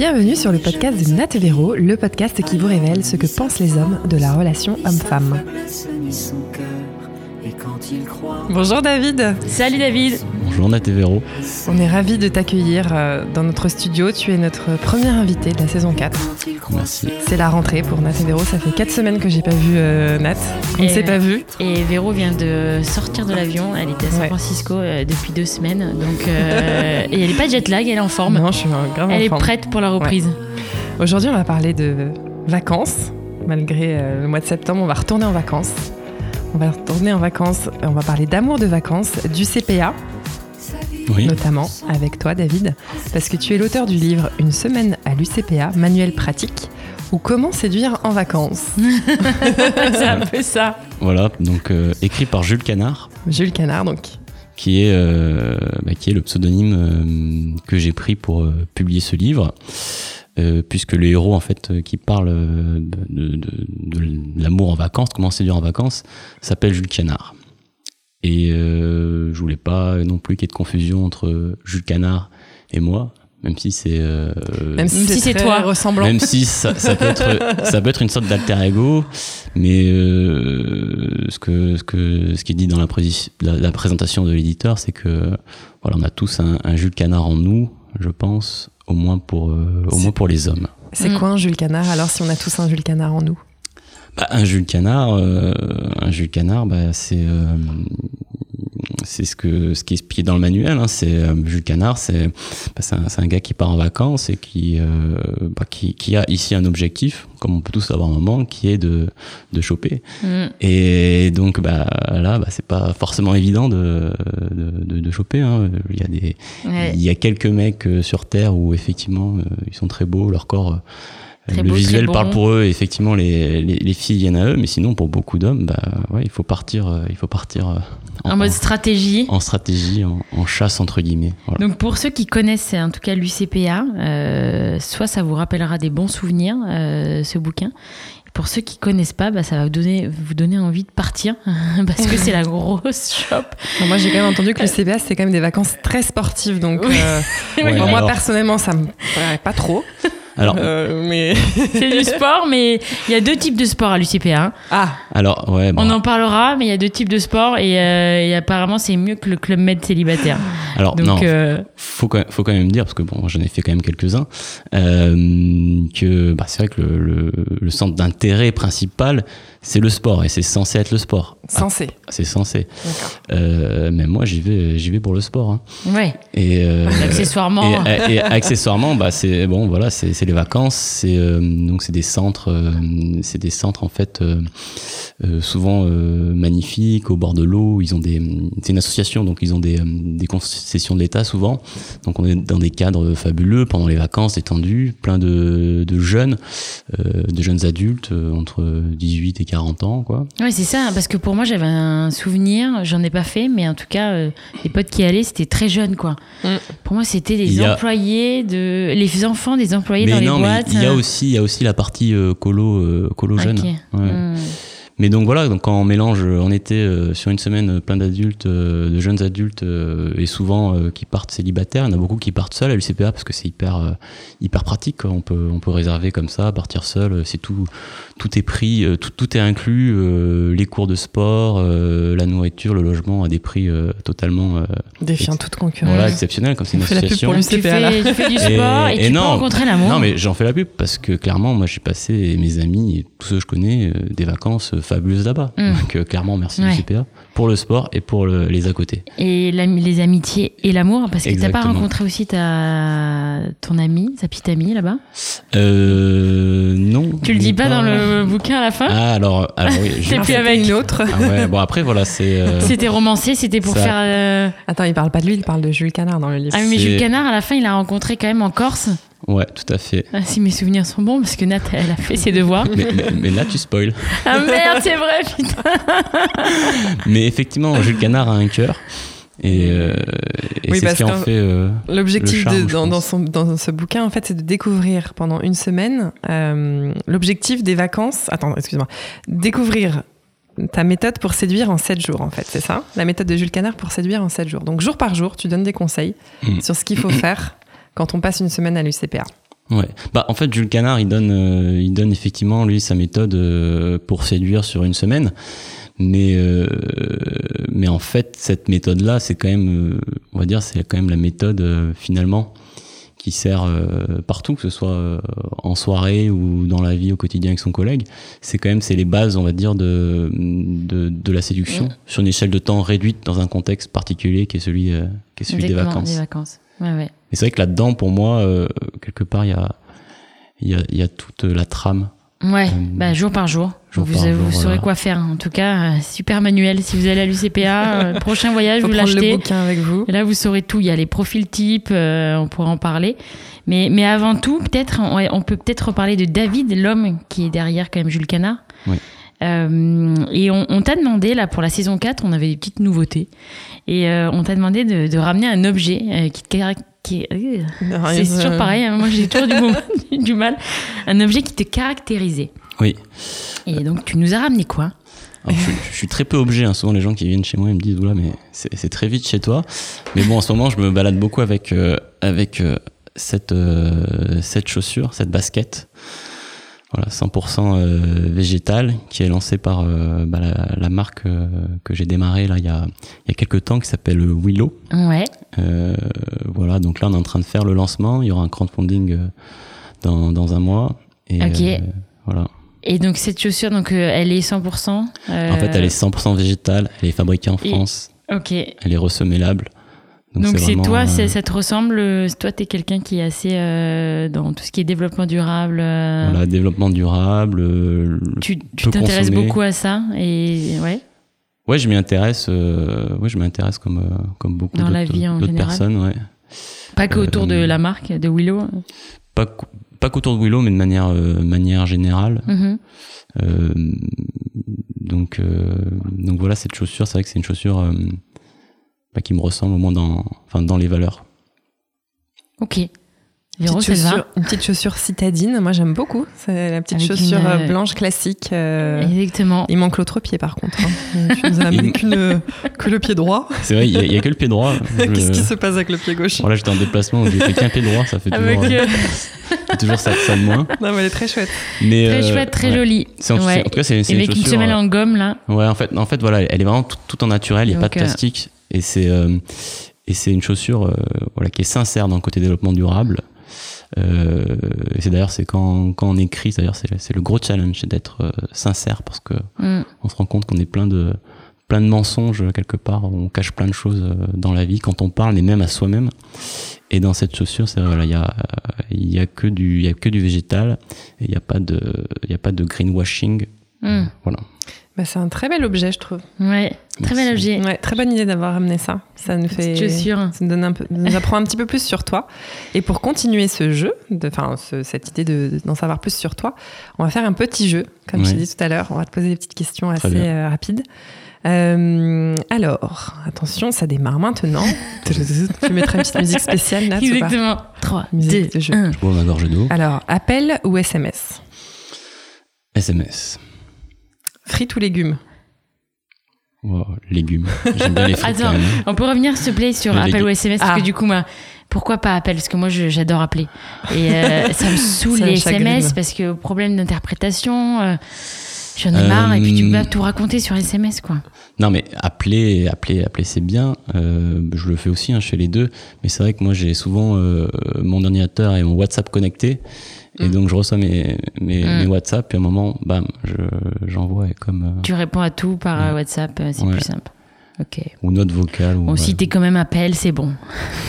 Bienvenue sur le podcast de Nat Véro, le podcast qui vous révèle ce que pensent les hommes de la relation homme-femme. Bonjour David. Salut David. Bonjour Nat et Véro. On est ravis de t'accueillir euh, dans notre studio. Tu es notre premier invité de la saison 4. Merci. C'est la rentrée pour Nat et Véro. Ça fait 4 semaines que j'ai pas vu euh, Nat. On ne Et- s'est pas vu. Et Véro vient de sortir de l'avion. Elle était à San Ouais. Francisco euh, depuis deux semaines. Donc, euh, et elle n'est pas jet lag, elle est en forme. Non, je suis grave en elle est forme. prête pour la reprise. Aujourd'hui, on va parler de vacances. Malgré euh, le mois de septembre, on va retourner en vacances. On va retourner en vacances. On va parler d'amour de vacances, du CPA. Oui. notamment avec toi David, parce que tu es l'auteur du livre Une semaine à l'UCPA, manuel pratique, ou comment séduire en vacances. C'est un peu ça. Voilà, donc euh, écrit par Jules Canard, Jules Canard, donc. qui est, euh, bah, qui est le pseudonyme euh, que j'ai pris pour euh, publier ce livre. Euh, puisque le héros en fait euh, qui parle euh, de, de- de- de l'amour en vacances, comment séduire en vacances, s'appelle Jules Canard. Et euh, je voulais pas non plus qu'il y ait de confusion entre Jules Canard et moi, même si c'est euh, Même si c'est toi. ressemblant. Même si ça, ça peut être, ça peut être une sorte d'alter ego, mais euh, ce que ce que ce qui est dit dans la, prési- la, la présentation de l'éditeur, c'est que voilà, on a tous un, un Jules Canard en nous, je pense, au moins pour euh, au moins pour les hommes. C'est quoi un Jules Canard alors si on a tous un Jules Canard en nous? Bah, un Jules Canard, euh, un Jules Canard, bah, c'est euh, c'est ce que ce qui est expliqué dans le manuel. Hein, c'est euh, Jules Canard, c'est bah, c'est un, un gars qui part en vacances et qui euh, bah, qui, qui a ici un objectif, comme on peut tous avoir un moment, qui est de de choper. Mm. Et donc bah là, bah, c'est pas forcément évident de de, de, de choper. Hein. Il y a des Ouais. il y a quelques mecs euh, sur Terre où effectivement euh, ils sont très beaux, leur corps, euh, Très le beau, visuel très parle bon. pour eux. Et effectivement, les, les, les filles viennent à eux, mais sinon pour beaucoup d'hommes, bah ouais, il faut partir, euh, il faut partir euh, En mode stratégie. en stratégie, en, en chasse entre guillemets. Voilà. Donc pour ceux qui connaissent en tout cas l'UCPA, euh, soit ça vous rappellera des bons souvenirs, euh, ce bouquin. Pour ceux qui connaissent pas, bah, ça va vous donner, vous donner envie de partir parce que c'est la grosse shop. Moi j'ai quand même entendu que le CPA c'est quand même des vacances très sportives, donc Oui. euh, Ouais, bon, moi alors- personnellement ça me paraît pas trop. Alors, Euh, mais C'est du sport, mais il y a deux types de sport à l'UCPA. hein. ah alors ouais, bon, On en parlera, mais il y a deux types de sport et, euh, et apparemment c'est mieux que le club med célibataire. alors Donc non, euh, faut quand, même, faut quand même dire parce que bon, j'en ai fait quand même quelques-uns, euh, que bah, c'est vrai que le, le, le centre d'intérêt principal c'est le sport et c'est censé être le sport. censé. Ah, c'est censé. Euh, mais moi j'y vais, j'y vais pour le sport. Hein. ouais, Et euh, accessoirement. Et, et accessoirement, bah c'est bon, voilà, c'est c'est les vacances, c'est euh, donc c'est des centres, euh, c'est des centres en fait euh, euh, souvent euh, magnifiques au bord de l'eau. Ils ont des, c'est une association, donc ils ont des, des concessions de l'État souvent. Donc on est dans des cadres fabuleux pendant les vacances, détendus, plein de, de jeunes, euh, de jeunes adultes entre 18 et 40 ans, quoi. Ouais, c'est ça, parce que pour moi j'avais un souvenir, j'en ai pas fait, mais en tout cas, euh, les potes qui allaient, c'était très jeune quoi. Mm. Pour moi, c'était les a- employés, de... les enfants des employés Mais dans non, les mais boîtes. il y a euh, aussi, il y a aussi la partie euh, colo, euh, colo jeune. Ouais. Mm. Mais donc voilà, donc quand on mélange euh, en été euh, sur une semaine euh, plein d'adultes, euh, de jeunes adultes euh, et souvent euh, qui partent célibataires, il y en a beaucoup qui partent seuls à l'UCPA parce que c'est hyper euh, hyper pratique. quoi. On peut on peut réserver comme ça, partir seul, euh, c'est tout tout est pris, euh, tout tout est inclus, euh, les cours de sport, euh, la nourriture, le logement à des prix euh, totalement euh, Défiant toute concurrence. voilà exceptionnels comme c'est une On fait la pub association. pour. Tu fais, tu fais du sport et, Et- et tu peux non. rencontrer l'amour. Non, mais j'en fais la pub parce que clairement, moi, j'ai passé mes amis et tous ceux que je connais euh, des vacances fabuleuses là-bas. Mm. Donc, euh, clairement, merci Ouais. du CPA pour le sport et pour le- les à côté. Et les amitiés et l'amour, parce que t'as pas rencontré aussi ta ton amie, ta petite amie là-bas? Euh, non. Tu le dis pas dans le bouquin à la fin? Ah, alors, alors oui. T'es plus avec. une autre. Ah ouais, bon, après, voilà, c'est. euh, C'était romancé, c'était pour Ça- faire. euh, Attends, il parle pas de lui, il parle de Jules Canard dans le livre. Ah mais Jules Canard à la fin il a rencontré quand même en Corse. Ouais, tout à fait. Ah, si mes souvenirs sont bons parce que Nat elle a fait ses devoirs. Mais, mais- mais là, tu spoil. ah merde c'est vrai putain. Mais effectivement, Jules Canard a un cœur. Et, euh, et Oui, c'est parce ce qui en qu'en- fait. euh, L'objectif dans, dans, son- dans ce bouquin, en fait, c'est de découvrir pendant une semaine euh, l'objectif des vacances. Attends, excuse-moi. Découvrir ta méthode pour séduire en 7 jours, en fait, c'est ça? La méthode de Jules Canard pour séduire en 7 jours. Donc, jour par jour, tu donnes des conseils Mm. sur ce qu'il faut faire quand on passe une semaine à l'UCPA. Ouais. Bah, en fait, Jules Canard, il donne, euh, il donne effectivement, lui, sa méthode euh, pour séduire sur une semaine. Mais, euh, mais en fait, cette méthode-là, c'est quand même, euh, on va dire, c'est quand même la méthode, finalement, qui sert partout, que ce soit en soirée ou dans la vie au quotidien avec son collègue. C'est quand même, c'est les bases, on va dire, de, de, de la séduction sur une échelle de temps réduite dans un contexte particulier qui est celui, euh, qui est celui des Exactement, vacances. Des vacances. Ouais, ouais. Et c'est vrai que là-dedans, pour moi, euh, quelque part, il y a, il y, a, il y a toute la trame. Ouais, Euh, bah, jour par jour. jour vous par vous jour, saurez voilà. quoi faire. En tout cas, euh, super manuel. Si vous allez à l'UCPA, euh, prochain voyage, Faut vous l'achetez. bouquin avec vous. Et là, vous saurez tout. Il y a les profils types, euh, on pourra en parler. Mais, mais avant tout, peut-être, on, on peut peut-être reparler de David, l'homme qui est derrière quand même Jules Canard. Oui. Euh, et on, on t'a demandé, là, pour la saison 4, on avait des petites nouveautés. Et euh, on t'a demandé de, de ramener un objet euh, qui te caractérise. C'est toujours pareil, hein, moi j'ai toujours du, moment- du mal. Un objet qui te caractérisait. Oui. Et donc tu nous as ramené quoi Alors, je, je suis très peu objet. Hein. Souvent, les gens qui viennent chez moi, ils me disent Oula, mais c'est c'est très vite chez toi. Mais bon, en ce moment, je me balade beaucoup avec, euh, avec euh, cette, euh, cette chaussure, cette basket. Voilà, 100% euh, végétale, qui est lancée par euh, bah, la, la marque euh, que j'ai démarrée là il y a, il y a quelques temps, qui s'appelle Willow. Ouais. Euh, voilà, donc là, on est en train de faire le lancement. Il y aura un crowdfunding dans, dans un mois. Et, Ok. euh, voilà. Et donc cette chaussure, donc euh, elle est 100%. euh, En fait, elle est 100% végétale. Elle est fabriquée en et- France. Ok. Elle est ressemélable. Donc c'est toi, euh, ça te ressemble. euh, Toi, t'es quelqu'un qui est assez euh, dans tout ce qui est développement durable. euh, voilà, développement durable. le- Tu tu t'intéresses beaucoup à ça et ouais. Ouais, je m'y intéresse. ouais, je m'intéresse comme comme beaucoup Dans la d'autres vie en d'autres général. personnes. Ouais. Pas que autour de la marque de Willow. Pas pas qu'autour de Willow, mais de manière manière générale. Mhm. Euh, donc donc voilà, cette chaussure, c'est vrai que c'est une chaussure bah, qui me ressemble au moins dans enfin dans les valeurs. Ok. Une Véro, petite, ça te va chaussure, une petite chaussure citadine, moi j'aime beaucoup. C'est la petite Avec chaussure une, euh, euh, blanche classique. euh, Exactement. Il manque l'autre pied par contre. hein. Tu nous as amené Il- qu'une- que le pied droit. C'est vrai, il y, a- que le pied droit. Je- Qu'est-ce qui se passe avec le pied gauche Voilà, j'étais en déplacement, j'ai fait qu'un pied droit, ça fait Avec toujours, euh, ça, ça de moins. Non, mais elle est très chouette. Mais, très euh, chouette, très ouais. jolie. C'est en, Ouais. en tout cas, c'est c'est Et une avec une chaussure. semelle en gomme là. Ouais, en fait, en fait, voilà, elle est vraiment tout, tout en naturel, il n'y a Donc, pas de euh, plastique. Et c'est euh, et c'est une chaussure euh, voilà, qui est sincère dans le côté développement durable. Euh, et c'est d'ailleurs, c'est quand, quand on écrit, d'ailleurs, c'est le gros challenge, c'est d'être euh, sincère parce que Mm. on se rend compte qu'on est plein de plein de mensonges quelque part, on cache plein de choses dans la vie quand on parle et même à soi-même. Et dans cette chaussure, c'est voilà, il y a il y a que du il y a que du végétal et il y a pas de il y a pas de greenwashing. Mm. Voilà. Bah, c'est un très bel objet, je trouve. Ouais, très bel objet. Ouais, très bonne idée d'avoir amené ça. Ça nous fait. Ça nous, donne un peu, nous apprend un petit peu plus sur toi. Et pour continuer ce jeu, de- enfin ce- cette idée de- d'en savoir plus sur toi, on va faire un petit jeu, comme je t'ai dit tout à l'heure. On va te poser des petites questions assez euh, rapides. Euh, alors, attention, ça démarre maintenant. tu mettras une petite musique spéciale là, tu vois? Pas Exactement. 3, 2, Musique de jeu. 1. Je bois ma gorge d'eau. Alors, appel ou SMS SMS. Frites ou légumes Wow, légumes. J'aime bien les frites Attends. quand même. On peut revenir, s'il te plaît, sur Les appel légumes. ou SMS, parce Ah. que du coup, moi, pourquoi pas appel? Parce que moi, j'adore appeler. Et euh, ça me saoule les. SMS, parce que problème d'interprétation, euh, j'en ai marre, et puis tu peux pas tout raconter sur SMS, quoi. Non, mais appeler, appeler, appeler, c'est bien. Euh, je le fais aussi hein, chez les deux. Mais c'est vrai que moi, j'ai souvent euh, mon ordinateur et mon WhatsApp connectés. Et Mm. donc, je reçois mes, mes, Mm. mes WhatsApp. Et à un moment, bam, je, j'envoie et comme. euh, Tu réponds à tout par euh, WhatsApp, euh, c'est Ouais. plus simple. Ok. ou note vocale. Ou, Bon, si t'es quand même appel, c'est bon.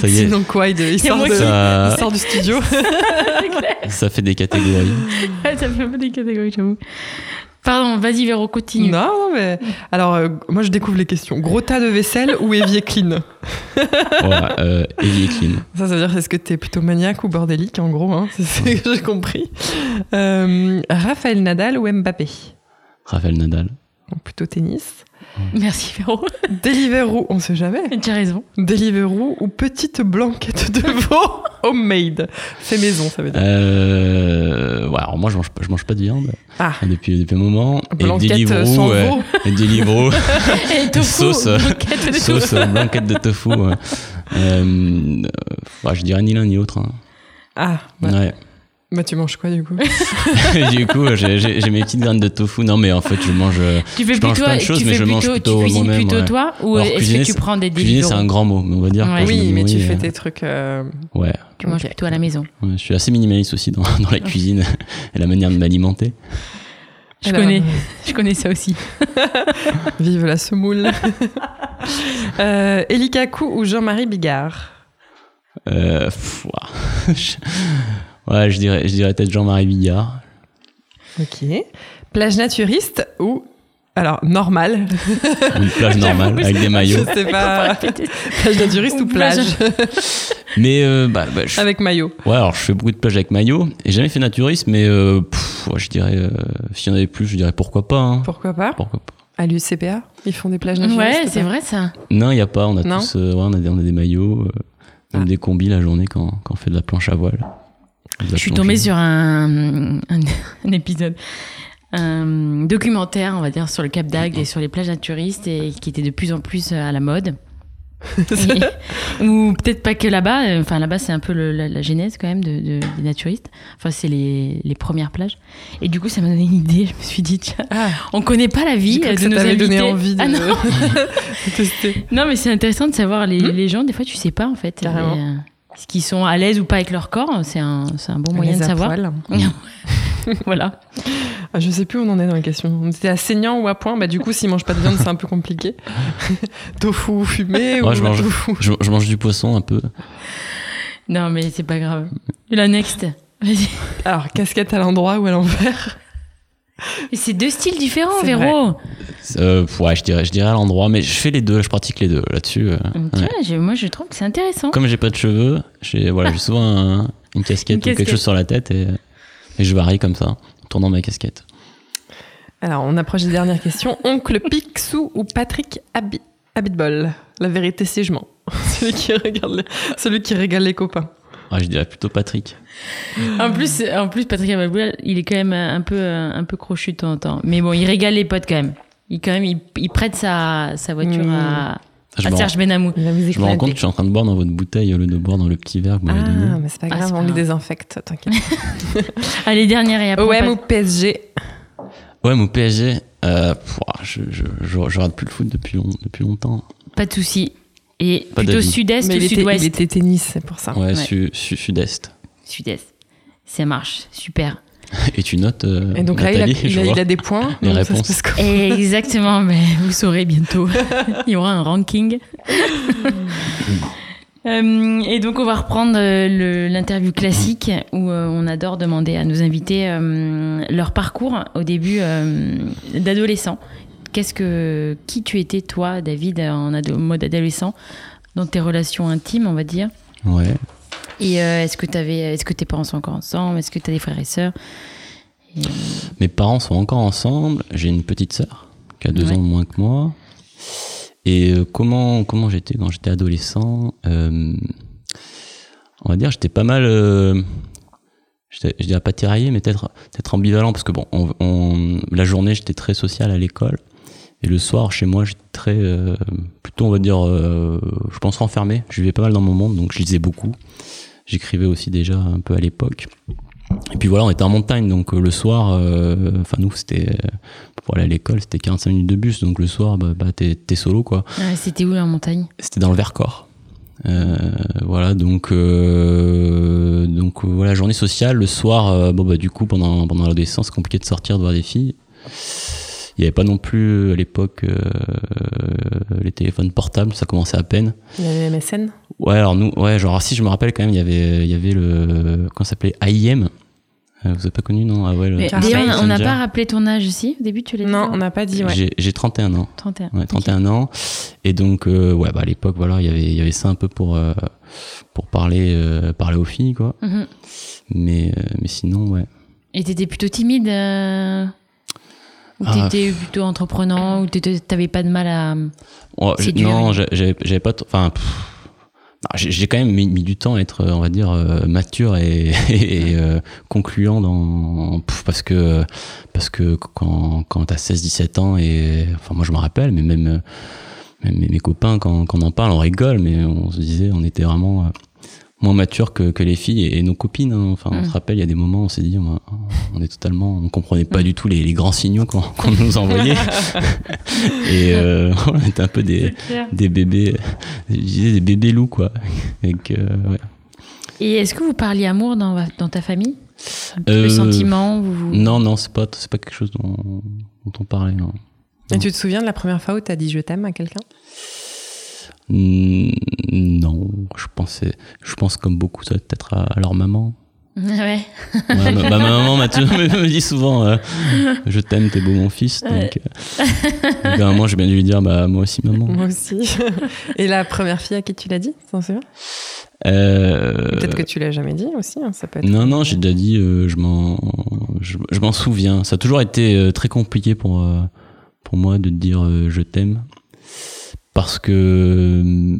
Ça y est, Sinon quoi il, il, sort moi de- qui- ça, il sort du studio. ça fait des catégories. ça fait pas des catégories, j'avoue. Pardon, vas-y, Véro, continue. Non, non, mais. Alors, euh, moi, je découvre les questions. Gros tas de vaisselle ou évier clean? Voilà, euh, évier clean. Ça, ça veut dire est-ce que t'es plutôt maniaque ou bordélique, en gros hein? C'est ce que j'ai compris. Euh, Raphaël Nadal ou Mbappé? Raphaël Nadal. Donc, Plutôt tennis. Merci, Véro. Deliveroo, on sait jamais. tu as raison. Deliveroo ou petite blanquette de veau homemade Fait maison, ça veut dire. Euh, ouais, alors moi, je mange pas, je mange pas de viande Ah, depuis, depuis un moment. blanquette Deliveroo, sans ouais. veau. Et Deliveroo. Et tofu, Sauce, euh, blanquette de sauce tofu. euh, blanquette de tofu. ouais. Euh, ouais, je dirais ni l'un ni l'autre. hein. Ah, bah, Ouais. Bah, tu manges quoi du coup du coup, j'ai- mes petites graines de tofu. Non, mais en fait, je mange. euh, Tu fais Je mange plutôt, plein de choses, tu mais fais je mange plutôt, plutôt tu cuisines moi-même, plutôt ouais. toi ou est-ce que tu prends des Cuisiner, c'est un grand mot, mais on va dire. Ouais. Oui, mais tu fais euh, tes trucs. euh, Ouais. Tu manges plutôt à la maison. Ouais, je suis assez minimaliste aussi dans, dans la cuisine et la manière de m'alimenter. Je Alors, connais, je connais ça aussi. Vive la semoule. euh, Eli Kaku ou Jean-Marie Bigard? Euh, pff. Ouais, je dirais, je dirais peut-être Jean-Marie Billard. Ok. Plage naturiste ou. Alors, normale? Une plage normale avec des maillots. Je sais pas. plage naturiste ou plage? Mais euh, bah, bah, je, Avec maillot. ouais, alors je fais beaucoup de plages avec maillot. Et jamais fait naturisme, mais euh, pff, ouais, je dirais, euh, s'il y en avait plus, je dirais pourquoi pas. hein. Pourquoi pas? Pourquoi pas. À l'UCPA, ils font des plages naturistes Ouais, ou c'est vrai ça. Non, il n'y a pas. On a Non? tous, euh, ouais, on a des, on a des maillots, euh, même Ah. des combis la journée quand, quand on fait de la planche à voile. Je suis tombée sur un, un, un épisode, un documentaire, on va dire, sur le Cap d'Agde et sur les plages naturistes et qui était de plus en plus à la mode. Et- ou peut-être pas que là-bas. euh, Enfin, là-bas, c'est un peu le- la, la genèse quand même de, de- des naturistes. Enfin, c'est les, les premières plages. Et du coup, ça m'a donné une idée. Je me suis dit, tiens, Ah, on connaît pas la vie euh, que de ça nos invités. donné envie de, Ah non, de tester. non, mais c'est intéressant de savoir les, Hmm les gens. Des fois, tu sais pas en fait. Carrément. Euh, ce qu'ils sont à l'aise ou pas avec leur corps, c'est un, c'est un bon moyen Les de savoir. poil. voilà. Ah, je sais plus où on en est dans la question. On était à saignant ou à point Bah, du coup, s'ils mangent pas de viande, c'est un peu compliqué. tofu fumé Ouais, ou je mange. tofu? Je, je mange du poisson un peu. Non, mais c'est pas grave. La next. Vas-y. Alors, casquette à l'endroit ou à l'envers? C'est deux styles différents, Véro. Euh, ouais, je dirais, je dirais à l'endroit, mais je fais les deux, je pratique les deux là-dessus. euh, ouais. moi je trouve que c'est intéressant. Comme j'ai pas de cheveux, j'ai voilà, souvent un- une casquette Une ou quelque chose sur la tête et, et je varie comme ça, en tournant ma casquette. Alors, on approche des dernières questions. Oncle Picsou ou Patrick Abi- Abitbol? La vérité, c'est je mens. celui, qui regarde les- celui qui régale les copains. Ouais, je dirais plutôt Patrick. En plus, en plus Patrick Ababoula, il est quand même un peu, un peu crochu de temps en temps. Mais bon, il régale les potes quand même. Il, quand même, il, il prête sa, sa voiture à, Je, à me, rends, Serge Benamou. Je me rends compte que je suis en train de boire dans votre bouteille au lieu de boire dans le petit verre que vous m'avez Ah, donné. mais c'est pas Ah, grave, on pas les grave. désinfecte, t'inquiète. Allez, dernière et après. OM ou PSG Ouais, mon PSG, euh, pff, je, je, je, je regarde plus le foot depuis, long- depuis longtemps. Pas de souci. Et Pas plutôt d'avis. sud-est Mais ou sud-ouest il était tennis, c'est pour ça. Ouais, Ouais. su- su- sud-est. Sud-est. Ça marche, super. Et tu notes, euh, Et donc là, il a, Nathalie, il je a- vois. il a des points. Les donc ça se réponses. passe comment Exactement, ben, vous saurez bientôt. Il y aura un ranking. Euh, et donc on va reprendre euh, le- l'interview classique où euh, on adore demander à nos invités euh, leur parcours au début euh, d'adolescent. Qu'est-ce que qui tu étais toi, David, en ado- mode adolescent, dans tes relations intimes, on va dire. Ouais. Et euh, est-ce que t'avais, est-ce que tes parents sont encore ensemble, est-ce que tu as des frères et sœurs? Et, Mes parents sont encore ensemble. J'ai une petite sœur qui a deux Ouais. ans moins que moi. Et euh, comment comment j'étais quand j'étais adolescent euh, On va dire j'étais pas mal. euh, je dirais pas tiraillé, mais peut-être peut-être ambivalent parce que bon, on, on- la journée j'étais très social à l'école et le soir chez moi j'étais très euh, plutôt on va dire euh, je pense renfermé. Je vivais pas mal dans mon monde donc je lisais beaucoup. J'écrivais aussi déjà un peu à l'époque. Et puis voilà, on était en montagne, donc euh, le soir, enfin nous c'était pour aller à l'école, c'était 45 minutes de bus, donc le soir, bah, bah, t'es t'es solo quoi. ah, c'était où en montagne? C'était dans le Vercors. Euh, voilà, donc euh, donc euh, voilà, journée sociale. Le soir, bon bah du coup pendant pendant l'adolescence, c'est compliqué de sortir de voir des filles. Il n'y avait pas non plus à l'époque euh, les téléphones portables, ça commençait à peine. Il y avait MSN Ouais, alors nous, ouais, genre si je me rappelle quand même, il y avait, il y avait le, comment ça s'appelait, AIM. Euh, vous avez pas connu non? Ah ouais. Le Mais on n'a pas rappelé ton âge aussi Au début, tu l'as dit? Non, on n'a pas dit, ouais. J'ai, j'ai 31 ans. 31. Ouais, 31 ans. Et donc, euh, ouais, bah à l'époque, voilà, il y avait, il y avait ça un peu pour, euh, pour parler, euh, parler aux filles, quoi. Mhm. Mais, euh, mais sinon, ouais. Et t'étais plutôt timide euh, Ou Ah. t'étais plutôt entreprenant Ou t'étais- t'avais pas de mal à... Oh, non, j'avais, pas, enfin, j'ai, quand même mis, mis du temps à être, on va dire, euh, mature et, et, euh, concluant dans, parce que, parce que quand, quand t'as 16-17 ans et, enfin, moi je me rappelle, mais même, même mes, mes copains, quand, quand on en parle, on rigole, mais on se disait, on était vraiment, euh, moins mature que, que les filles et, nos copines. hein. Enfin, on Mm. se rappelle, il y a des moments, on s'est dit, on, on est totalement, on comprenait pas Mm. du tout les, les grands signaux qu'on nous envoyait. et euh, on était un peu des, des bébés, je disais des bébés loups, quoi. Et que, ouais. Et est-ce que vous parliez amour dans, dans ta famille? Un petit peu Euh, sentiment vous, Non, non, c'est pas, c'est pas quelque chose dont, dont on parlait, non. Et tu te souviens de la première fois où tu as dit je t'aime à quelqu'un? Mm, Non, je pensais, je pense comme beaucoup, ça doit être à, à leur maman. Ouais. Ouais, ma, ma maman m'a toujours- me, dit souvent euh, Je t'aime, t'es beau mon fils. Donc, euh, donc, à un moment, j'ai bien dû lui dire bah, Moi aussi, maman. Moi aussi. Et la première fille à qui tu l'as dit, t'en souviens Euh, Peut-être que tu l'as jamais dit aussi, hein, ça peut être. Non, non, j'ai déjà dit euh, Je m'en je, je m'en souviens. Ça a toujours été euh, très compliqué pour, euh, pour moi de dire euh, Je t'aime. Parce que. euh,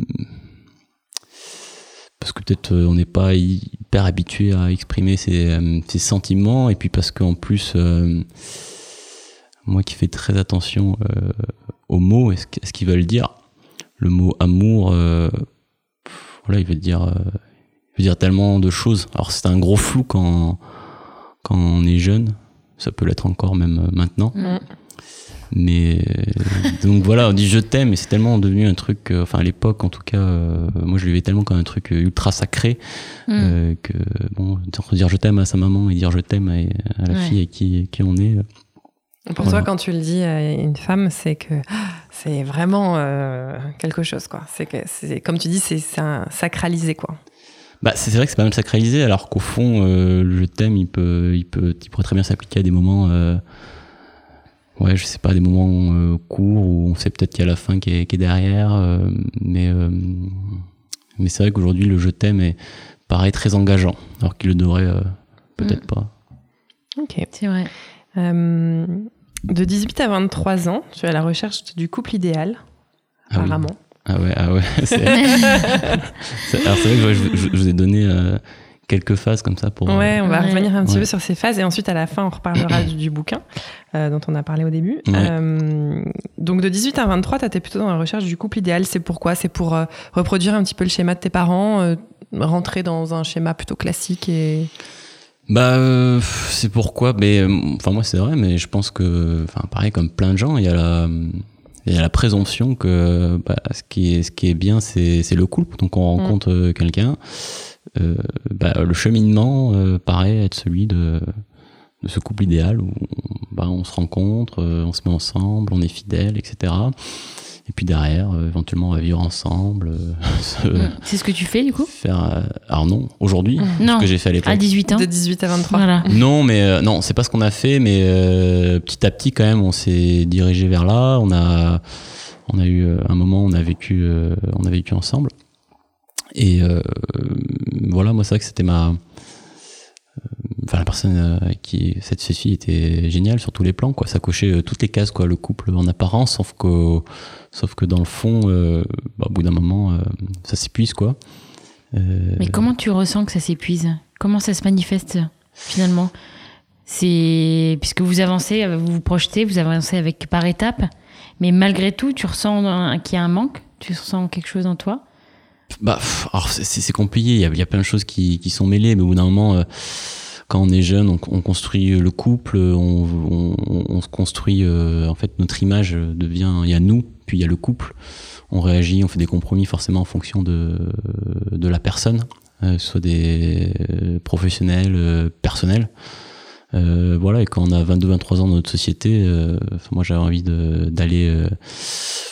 Parce que peut-être euh, on n'est pas hyper habitué à exprimer ses, euh, sentiments. Et puis parce qu'en plus. moi qui fais très attention aux mots et ce ce qu'ils veulent dire, le mot amour, voilà, il veut dire, il veut dire tellement de choses. Alors c'est un gros flou quand quand on est jeune, ça peut l'être encore même maintenant. Mais euh, donc voilà, on dit je t'aime, et c'est tellement devenu un truc, euh, enfin à l'époque en tout cas, euh, moi je le vivais tellement comme un truc ultra sacré Mm. euh, que bon, entre dire je t'aime à sa maman et dire je t'aime à, à la Ouais. fille avec qui, qui on est. Pour Voilà. toi, quand tu le dis à une femme, c'est que ah, c'est vraiment euh, quelque chose, quoi. C'est que, c'est comme tu dis, c'est c'est un sacralisé, quoi. Bah, c'est vrai que c'est pas mal sacralisé, alors qu'au fond, euh, le je t'aime, il peut, il peut, il pourrait très bien s'appliquer à des moments, euh, ouais, je sais pas, des moments euh, courts où on sait peut-être qu'il y a la fin qui est, qui est derrière, euh, mais, euh, mais c'est vrai qu'aujourd'hui, le je t'aime est pareil très engageant, alors qu'il le devrait euh, peut-être pas. Ok. C'est vrai. Euh, de 18 à 23 ans, tu es à la recherche du couple idéal, Ah oui. apparemment. Ah ouais, ah ouais. c'est- alors c'est vrai que je, je- je vous ai donné euh, quelques phases comme ça pour. Ouais, on va Ouais. revenir un petit Ouais. peu sur ces phases et ensuite à la fin on reparlera du, du bouquin euh, dont on a parlé au début. Ouais. Euh, donc de 18 à 23, tu étais plutôt dans la recherche du couple idéal. C'est pourquoi? C'est pour euh, reproduire un petit peu le schéma de tes parents, euh, rentrer dans un schéma plutôt classique et Bah, euh, c'est pourquoi. Mais enfin, moi, c'est vrai, mais je pense que, enfin, pareil, comme plein de gens, il y a la, il y a la présomption que bah, ce qui est, ce qui est bien, c'est, c'est le couple. Donc, on rencontre euh, quelqu'un. Euh, bah, le cheminement euh, paraît être celui de, de ce couple idéal où bah, on se rencontre, euh, on se met ensemble, on est fidèle, etc. Et puis derrière, euh, éventuellement, on va vivre ensemble, euh, se Mm. C'est ce que tu fais du coup? Faire. euh, alors non, aujourd'hui, Non. ce que j'ai fait à l'époque. À 18 ans de 18 à 23. Voilà. Non, mais euh, non, c'est pas ce qu'on a fait, mais euh, petit à petit quand même, on s'est dirigé vers là. On a, on a eu un moment, on a vécu, euh, on a vécu ensemble. Et euh, voilà, moi c'est vrai que c'était ma, euh, enfin la personne euh, qui cette, fille était géniale sur tous les plans, quoi. Ça cochait toutes les cases, quoi. Le couple en apparence, sauf que, sauf que dans le fond, euh, bah, au bout d'un moment, ça s'épuise, quoi. Mais comment tu ressens que ça s'épuise? Comment ça se manifeste finalement? C'est puisque vous avancez, vous vous projetez, vous avancez avec par étapes, mais malgré tout, tu ressens qu'il y a un manque? Tu ressens quelque chose en toi? Bah, c'est- compliqué. Il y, a, il y a plein de choses qui, qui sont mêlées, mais au bout d'un moment, euh, quand on est jeune, on, on construit le couple, on, on, on se construit. euh, en fait, notre image devient. Il y a nous, puis il y a le couple. On réagit, on fait des compromis forcément en fonction de de la personne, euh, soit des euh, professionnels, euh, personnels. Euh, voilà, et quand on a 22-23 ans dans notre société, euh, moi j'avais envie d'aller.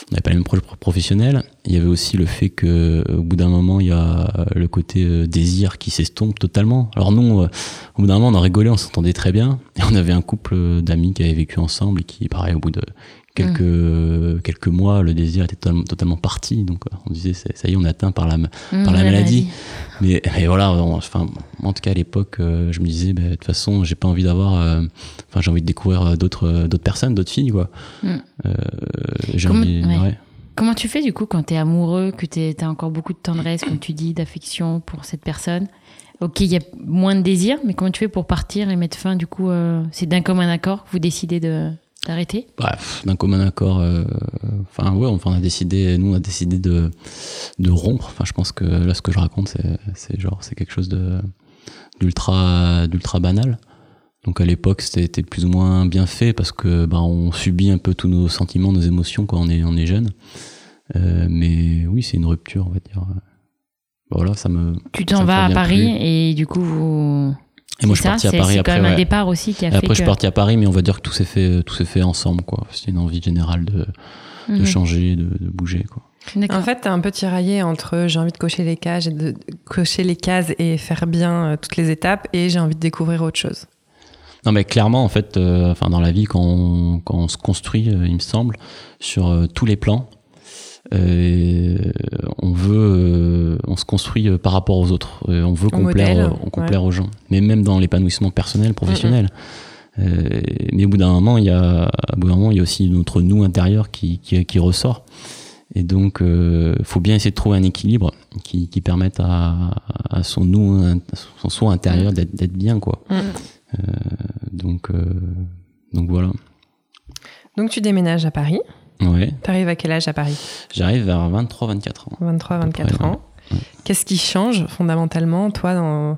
Euh, on n'avait pas les mêmes projets pro- professionnels. Il y avait aussi le fait que euh, au bout d'un moment, il y a le côté euh, désir qui s'estompe totalement. Alors nous, euh, au bout d'un moment, on en rigolait, on s'entendait très bien. Et on avait un couple d'amis qui avaient vécu ensemble et qui, pareil, au bout de quelques, quelques mois, le désir était totalement, totalement parti. Donc on disait, ça y est, on est atteint par la, par la maladie. Mais, mais voilà, on- enfin, en tout cas à l'époque, euh, je me disais, bah, de toute façon, j'ai pas envie d'avoir, euh, enfin, j'ai envie de découvrir d'autres, d'autres personnes, d'autres filles, quoi. Mm. Euh, j'ai Comment- envie, ouais. ouais. Comment tu fais du coup quand tu es amoureux, que tu as encore beaucoup de tendresse, comme tu dis, d'affection pour cette personne? Ok, il y a moins de désir, mais comment tu fais pour partir et mettre fin du coup euh, C'est d'un commun accord que vous décidez de. D'arrêter bah, D'un commun accord. euh, Enfin, ouais, enfin, on a décidé, nous, on a décidé de, de rompre. Enfin, je pense que là, ce que je raconte, c'est, genre, c'est quelque chose d'ultra, d'ultra banal. Donc, à l'époque, c'était plus ou moins bien fait parce que, bah, on subit un peu tous nos sentiments, nos émotions quand on est, on est jeune. Euh, mais oui, c'est une rupture, on va dire. Voilà, ça me. Tu t'en vas à Paris plus. et du coup, vous. Et moi, je C'est suis parti à c'est- Paris C'est après. quand même un ouais. départ aussi qui a Et fait après, je suis parti à Paris, mais on va dire que tout s'est fait, tout s'est fait ensemble, quoi. C'était une envie générale de, de Mhm. changer, de, de bouger, quoi. D'accord. En fait, t'es un peu tiraillé entre j'ai envie de cocher les cases et de cocher les cases et faire bien euh, toutes les étapes et j'ai envie de découvrir autre chose. Non, mais clairement, en fait, euh, enfin, dans la vie, quand on, quand on se construit, euh, il me semble, sur euh, tous les plans, euh, on veut, euh, on se construit euh, par rapport aux autres. Euh, on veut Au complaire, modèle, euh, on complaire aux gens. Mais même dans l'épanouissement personnel, professionnel. Euh, mais au bout d'un moment, il y a, au bout d'un moment, il y a aussi notre nous intérieur qui, qui, qui ressort. Et donc, il faut bien essayer de trouver un équilibre qui, qui permette à, à son nous, à son soi intérieur d'être bien, quoi. Euh, donc, euh, donc voilà. Donc tu déménages à Paris. Ouais. T'arrives à quel âge à Paris? J'arrive vers 23-24 ans. 23, 24 près, ans. Qu'est-ce qui change fondamentalement, toi, dans,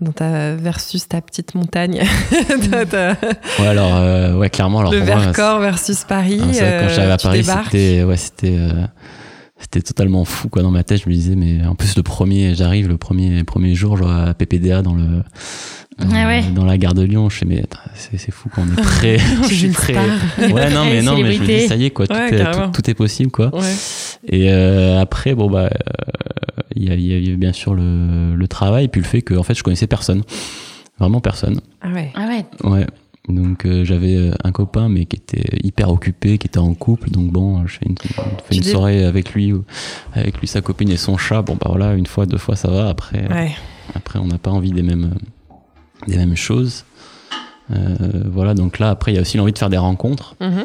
dans ta versus ta petite montagne Ta- ta- Ouais, alors, euh, ouais, clairement, alors Le moi, Vercors versus Paris Ah, vrai quand euh, j'arrivais à tu Paris, c'était, ouais, c'était, euh, c'était totalement fou, quoi, dans ma tête. Je me disais, mais en plus, le premier, j'arrive, le premier, premier jour, je vois PPDA dans le, dans, Ah ouais. dans la gare de Lyon. Je fais, mais c'est, fou qu'on est prêt. Je suis prêt. Ouais, non, mais non, mais je me dis, ça y est, quoi, tout, Ouais, est, tout, tout est possible, quoi. Ouais. Et euh, après, bon, bah, euh, il y, y a bien sûr le, le travail, puis le fait que, en fait, je connaissais personne. Vraiment personne. Ah ouais. Ah ouais. Ouais. Donc euh, j'avais euh, un copain mais qui était hyper occupé, qui était en couple. Donc bon, je fais une, soirée avec lui, avec lui, sa copine et son chat. Bon bah voilà, une fois, deux fois ça va. Après, Ouais. après on n'a pas envie des mêmes, des mêmes choses. Euh, voilà. Donc là après il y a aussi l'envie de faire des rencontres. Mhm.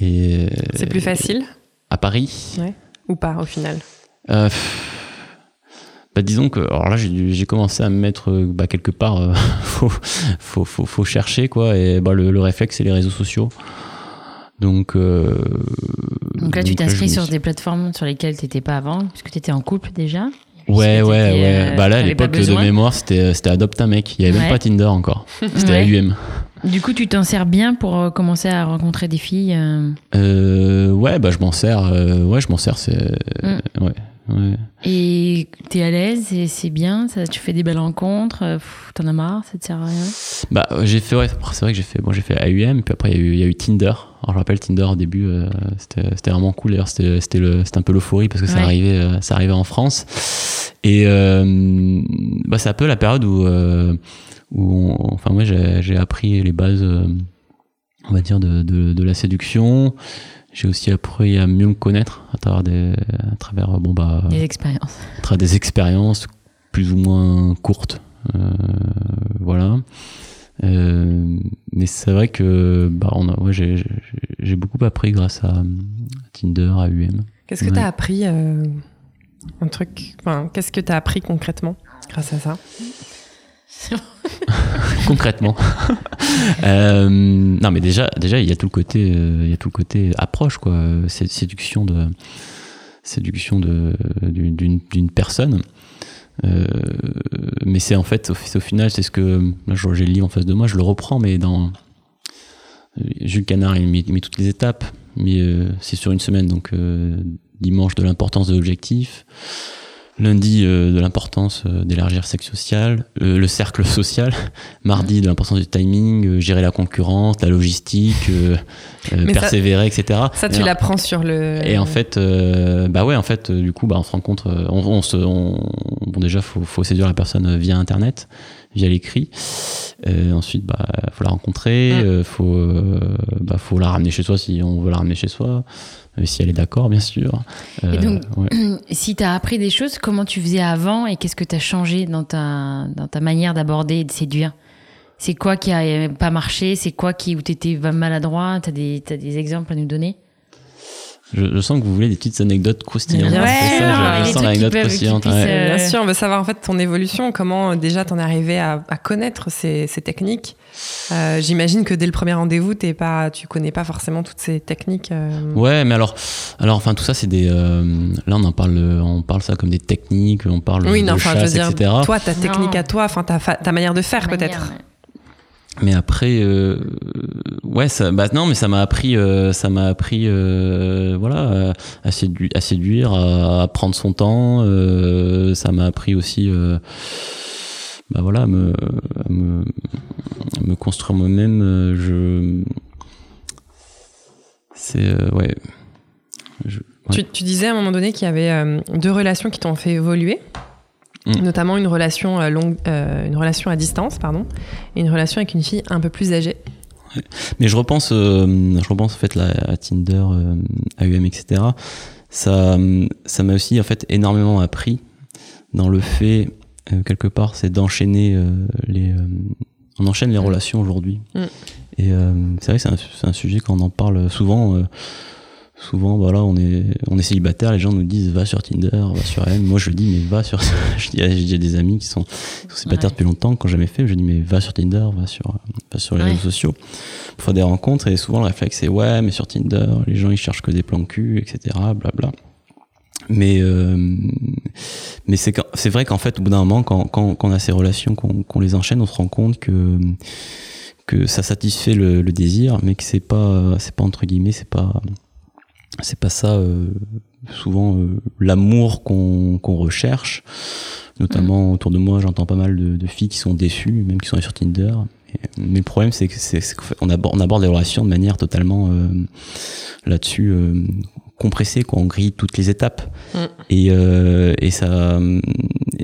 Et C'est plus facile à Paris. ou pas au final? Euh, pff, bah disons que alors là j'ai commencé à me mettre euh, bah, quelque part euh, faut, faut, faut, faut chercher quoi et bah, le, le réflexe c'est les réseaux sociaux donc euh, Donc là, tu je t'inscris sur des plateformes sur lesquelles tu n'étais pas avant, puisque tu étais en couple déjà. ouais ouais ouais euh, bah là à l'époque de mémoire c'était adopte un mec il y avait Ouais. même pas Tinder encore c'était Ouais. AUM Du coup, tu t'en sers bien pour euh, commencer à rencontrer des filles. euh, euh, ouais bah je m'en sers euh, ouais je m'en sers c'est Mm. ouais ouais Et t'es à l'aise et c'est bien, ça, tu fais des belles rencontres, euh, t'en as marre, ça te sert à rien? Bah, j'ai fait, ouais, c'est vrai que j'ai fait, bon, j'ai fait AUM, puis après, il y, a eu- il y a eu Tinder. Alors, je rappelle, Tinder, au début, euh, c'était vraiment cool. D'ailleurs, c'était un peu l'euphorie parce que ça, arrivait, euh, ça arrivait en France. Et euh, bah, c'est un peu la période où, où on- enfin, moi, j'ai appris les bases, on va dire, de, de, de la séduction. J'ai aussi appris à mieux me connaître à travers des, à travers, bon, bah, Des expériences. à travers des expériences plus ou moins courtes. Euh, voilà. Euh, mais c'est vrai que bah, on a, ouais, j'ai, beaucoup appris grâce à, Tinder, à UM. Qu'est-ce que Ouais. t'as appris euh, Un truc. Enfin, qu'est-ce que t'as appris concrètement grâce à ça? concrètement. Euh, non, mais déjà, déjà, il y a tout le côté, euh, il y a tout le côté approche, quoi. Séduction de, séduction de d'une- personne. Euh, mais c'est en fait, au, final, c'est ce que j'ai le livre en face de moi, je le reprends, mais dans Jules Canard, il met, toutes les étapes, mais c'est sur une semaine, donc dimanche de l'importance de l'objectif, lundi euh, de l'importance euh, d'élargir le cercle social, euh, le cercle social, mardi de l'importance du timing, euh, gérer la concurrence, la logistique, euh, ça- persévérer, etc. Ça, tu l'apprends sur le. et en fait, euh, bah ouais, en fait, du coup, bah, on se rend compte, euh, on, on se, on- bon déjà, faut, faut séduire la personne via Internet, via l'écrit. Euh, ensuite, bah, faut la rencontrer, Mm. euh, faut, euh, bah, faut la ramener chez soi si on veut la ramener chez soi, si elle est d'accord, bien sûr. Et donc- ouais. Si t'as appris des choses, comment tu faisais avant et qu'est-ce que t'as changé dans ta, dans ta manière d'aborder et de séduire? C'est quoi qui a pas marché? C'est quoi qui où t'étais maladroit? T'as des, t'as des exemples à nous donner? Je, je sens que vous voulez des petites anecdotes croustillantes. Sûr, ça, je- sens l'anecdote croustillante. puissent, ouais. euh, Bien sûr, on veut savoir en fait ton évolution, comment euh, déjà t'en es arrivé à, à connaître ces, ces techniques. Euh, J'imagine que dès le premier rendez-vous, t'es pas, tu connais pas forcément toutes ces techniques. euh. Ouais, mais alors, alors, enfin, tout ça, c'est des. euh, là, on en parle, on parle ça comme des techniques, on parle Oui, de non, enfin, je veux chasse, dire, etc. toi, ta technique Non. à toi, enfin, ta, manière de faire peut-être. ouais. Mais après, euh, ouais, ça, bah non, mais ça m'a appris, euh, ça m'a appris, euh, voilà, à, séduire, à prendre son temps. ça m'a appris aussi, bah voilà, à me, construire moi-même. Je, c'est ouais. Tu, disais à un moment donné qu'il y avait deux relations qui t'ont fait évoluer, Mm. notamment une relation euh, longue, euh, une relation à distance, pardon, et une relation avec une fille un peu plus âgée. Mais je repense, euh, je repense en fait là, à Tinder, euh, AUM, etc. Ça, ça m'a aussi en fait énormément appris dans le fait quelque part, c'est d'enchaîner les. on enchaîne les relations aujourd'hui. Mm. Et c'est vrai, que c'est un, sujet quand on en parle souvent. Souvent, voilà, on est, on est célibataire, les gens nous disent va sur Tinder, va sur M. Moi, je dis mais va sur. dis, j'ai des amis qui sont, qui sont célibataires Ouais. depuis longtemps. Quand jamais fait, je dis mais va sur Tinder, va sur, va sur les Ouais. réseaux sociaux pour faire des rencontres. Et souvent, le réflexe c'est ouais, mais sur Tinder, les gens ils cherchent que des plans cul, etc. Blabla. Mais euh, mais c'est c'est vrai qu'en fait, au bout d'un moment, quand, quand, quand on a ces relations, qu'on qu'on les enchaîne, on se rend compte que que ça satisfait le, le désir, mais que c'est pas c'est pas entre guillemets, c'est pas c'est pas ça euh, souvent euh, l'amour qu'on qu'on recherche. Notamment autour de moi, j'entends pas mal de, de filles qui sont déçues, même qui sont allées sur Tinder. Et- mais le problème, c'est que c'est c'est qu'en fait, on aborde, on aborde les relations de manière totalement euh, là-dessus compressée, quoi. On grille toutes les étapes. Mm. Et, euh, et ça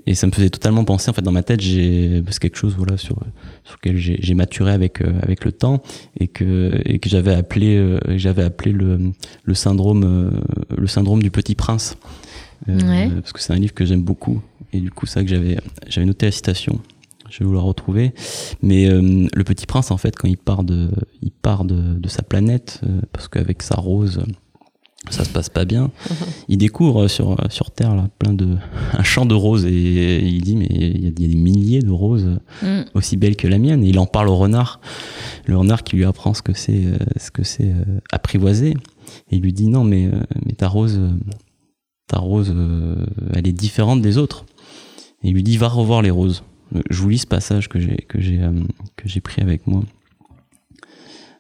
et ça me faisait totalement penser en fait dans ma tête j'ai c'est quelque chose voilà sur sur lequel j'ai maturé avec euh, avec le temps et que et que j'avais appelé euh, j'avais appelé le le syndrome euh, le syndrome du petit prince Ouais. parce que c'est un livre que j'aime beaucoup et du coup vrai que j'avais j'avais noté la citation je vais vous la retrouver mais euh, le petit prince en fait quand il part de il part de, de sa planète euh, parce qu'avec sa rose ça se passe pas bien. Il découvre sur sur terre là plein de un champ de roses et il dit mais il y a, des milliers de roses Mm. aussi belles que la mienne. Et il en parle au renard. Le renard qui lui apprend ce que c'est euh, ce que c'est euh, apprivoiser et il lui dit non mais euh, mais ta rose euh, ta rose euh, elle est différente des autres. Et il lui dit va revoir les roses. Euh, je vous lis ce passage que j'ai que j'ai euh, que j'ai pris avec moi.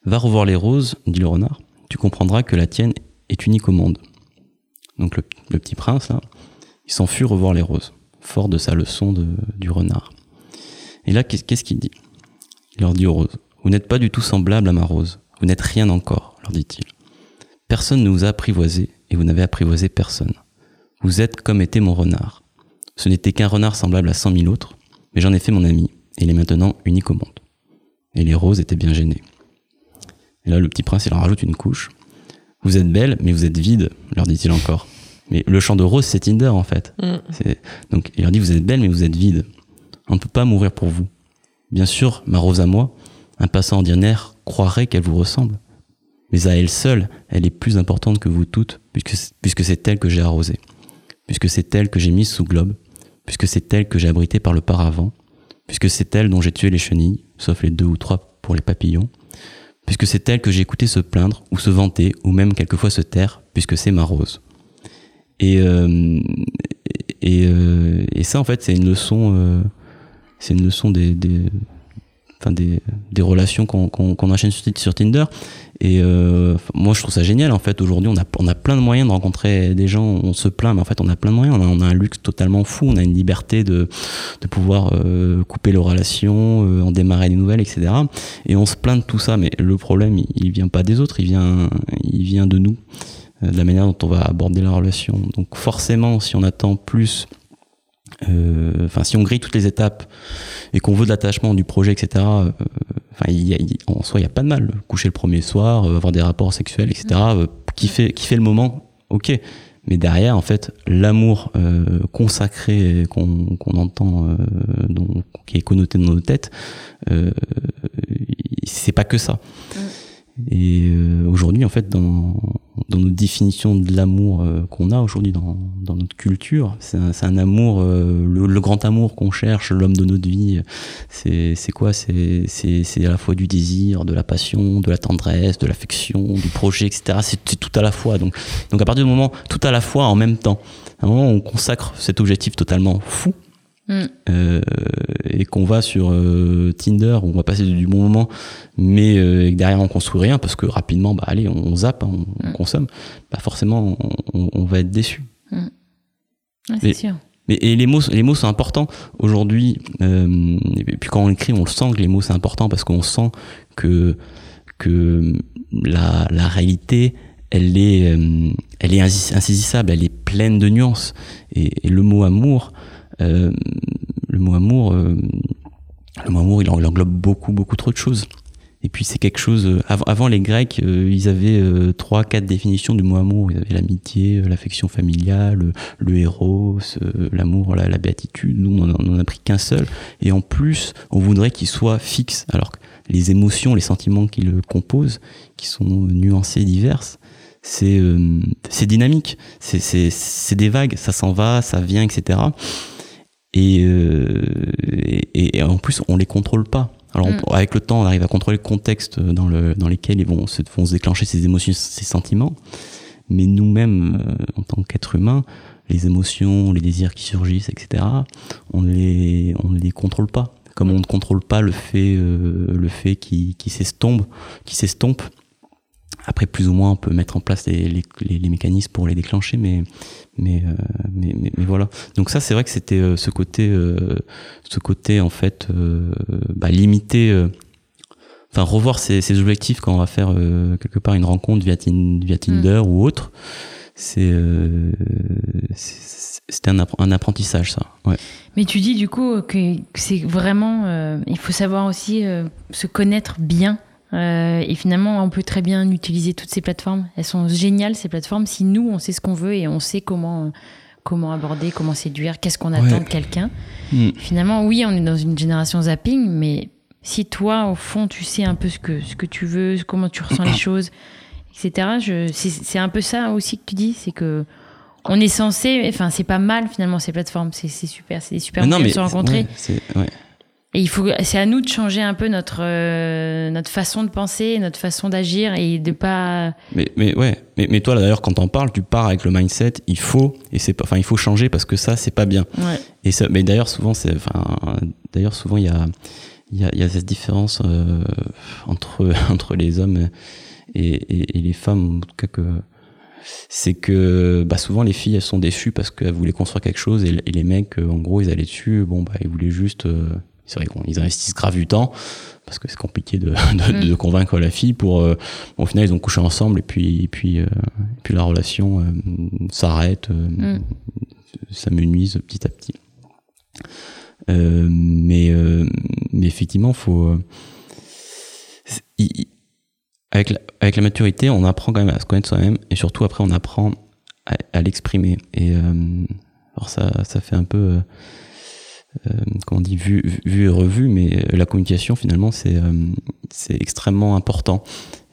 Va revoir les roses dit le renard. Tu comprendras que la tienne est unique au monde donc le, petit prince il s'en fut revoir les roses fort de sa leçon du renard et là, qu'est- qu'est-ce qu'il dit? Il leur dit aux roses, vous n'êtes pas du tout semblable à ma rose, vous n'êtes rien encore, leur dit-il. Personne ne vous a apprivoisé, et vous n'avez apprivoisé personne. Vous êtes comme était mon renard. Ce n'était qu'un renard semblable à cent mille autres, mais j'en ai fait mon ami, et il est maintenant unique au monde. Et les roses étaient bien gênées. Et là, le petit prince, il en rajoute une couche. Vous êtes belle, mais vous êtes vide, leur dit-il encore. Mais le champ de roses, c'est Tinder, en fait. Mm. Donc il leur dit vous êtes belle mais vous êtes vide. On ne peut pas mourir pour vous. Bien sûr, ma rose à moi, un passant ordinaire croirait qu'elle vous ressemble. Mais à elle seule, elle est plus importante que vous toutes, puisque, puisque c'est elle que j'ai arrosée, puisque c'est elle que j'ai mise sous globe, puisque c'est elle que j'ai abritée par le paravent, puisque c'est elle dont j'ai tué les chenilles, sauf les deux ou trois pour les papillons, puisque c'est elle que j'ai écouté se plaindre, ou se vanter, ou même quelquefois se taire, puisque c'est ma rose. Et, euh, et, euh, et ça, en fait, c'est une leçon, euh, c'est une leçon des, des, des, relations qu'on qu'on enchaîne sur, Tinder. Et euh, moi, je trouve ça génial. En fait, aujourd'hui, on a, on a plein de moyens de rencontrer des gens. On se plaint, mais en fait, on a plein de moyens. On a, un luxe totalement fou. On a une liberté de, de pouvoir euh, couper les relations, euh, en démarrer des nouvelles, etc. Et on se plaint de tout ça. Mais le problème, il, il vient pas des autres. Il vient, il vient de nous, de la manière dont on va aborder la relation. Donc, forcément, si on attend plus euh, enfin si on grille toutes les étapes et qu'on veut de l'attachement du projet etc euh, enfin en soi il y a pas de mal. Coucher le premier soir euh, avoir des rapports sexuels etc euh, qui fait qui fait le moment ok. Mais derrière en fait l'amour euh, consacré qu'on entend euh, dont- qui est connoté dans nos têtes euh, c'est pas que ça Et euh, aujourd'hui, en fait, dans, dans nos définitions de l'amour euh, qu'on a aujourd'hui dans, dans notre culture, c'est un, un, amour, euh, le, le, grand amour qu'on cherche, l'homme de notre vie. C'est quoi? C'est à la fois du désir, de la passion, de la tendresse, de l'affection, du projet, etc. C'est tout à la fois. Donc, donc à partir du moment, tout à la fois en même temps, à un moment, on consacre cet objectif totalement fou Mm. Euh, et qu'on va sur euh, Tinder où on va passer du bon moment mais euh, derrière on construit rien parce que rapidement bah allez on, zappe hein, on, mm. consomme bah forcément on, on, va être déçu mm. c'est sûr mais et les mots les mots sont importants aujourd'hui et puis quand on écrit on le sent que les mots c'est important parce qu'on sent que que la, la réalité elle est elle est insaisissable elle est pleine de nuances et, et le mot amour le mot amour, euh, le mot amour, il englobe beaucoup, beaucoup trop de choses. Et puis c'est quelque chose. Euh, avant, avant les Grecs, ils avaient trois, quatre définitions du mot amour. Ils avaient l'amitié, l'affection familiale, le, héros, l'amour, la, béatitude. Nous, on n'en a pris qu'un seul. Et en plus, on voudrait qu'il soit fixe. Alors que les émotions, les sentiments qui le composent, qui sont nuancés, diverses, c'est c'est dynamique. C'est des vagues. Ça s'en va, ça vient, etc. Euh, et, et, en plus, on les contrôle pas. Alors, mm. avec le temps, on arrive à contrôler le contexte dans, le, dans lesquels ils vont se, vont se déclencher ces émotions, ces sentiments. Mais nous-mêmes, euh, en tant qu'êtres humains, les émotions, les désirs qui surgissent, etc., on les, on ne les contrôle pas. Comme on ne contrôle pas le fait, euh, le fait qui, qui s'estompe, qui s'estompe. Après, plus ou moins, on peut mettre en place les, les, les mécanismes pour les déclencher, mais, mais, euh, mais, mais, mais, voilà. Donc ça, c'est vrai que c'était euh, ce côté, euh, ce côté en fait, bah, limité. Enfin, revoir ses, ses, objectifs quand on va faire quelque part une rencontre via, via Tinder mm. ou autre, c'est c'était un, un, apprentissage ça. Ouais. Mais tu dis du coup que c'est vraiment, il faut savoir aussi se connaître bien euh, et finalement, on peut très bien utiliser toutes ces plateformes. Elles sont géniales, ces plateformes, si nous, on sait ce qu'on veut et on sait comment, comment aborder, comment séduire, qu'est-ce qu'on attend de quelqu'un. Hmm. Finalement, oui, on est dans une génération zapping, mais si toi, au fond, tu sais un peu ce que, ce que tu veux, comment tu ressens les choses, etc., c'est un peu ça aussi que tu dis, c'est que on est censé, enfin, c'est pas mal finalement ces plateformes, c'est super, c'est des super moyens de se rencontrer. Ouais, et il faut, c'est à nous de changer un peu notre euh, notre façon de penser, notre façon d'agir et de pas. Mais mais ouais, mais, mais toi d'ailleurs quand t'en parles, tu pars avec le mindset, il faut et c'est enfin il faut changer parce que ça c'est pas bien. Ouais. Et ça, mais d'ailleurs souvent c'est, enfin d'ailleurs souvent il y a il y a, y a cette différence euh, entre entre les hommes et, et, et, les femmes en tout cas que c'est que bah souvent les filles elles sont déçues parce qu'elles voulaient construire quelque chose et, les mecs en gros ils allaient dessus bon bah ils voulaient juste euh, c'est vrai qu'ils investissent grave du temps parce que c'est compliqué de, de, de, mm. convaincre la fille pour euh, au final ils ont couché ensemble et puis et puis euh, puis la relation euh, s'arrête euh, mm. ça nuise petit à petit mais mais effectivement faut avec la, avec la maturité on apprend quand même à se connaître soi-même et surtout après on apprend à, à l'exprimer et alors ça ça fait un peu euh, comment on dit, vu, vu et revu, mais la communication finalement c'est euh, c'est extrêmement important.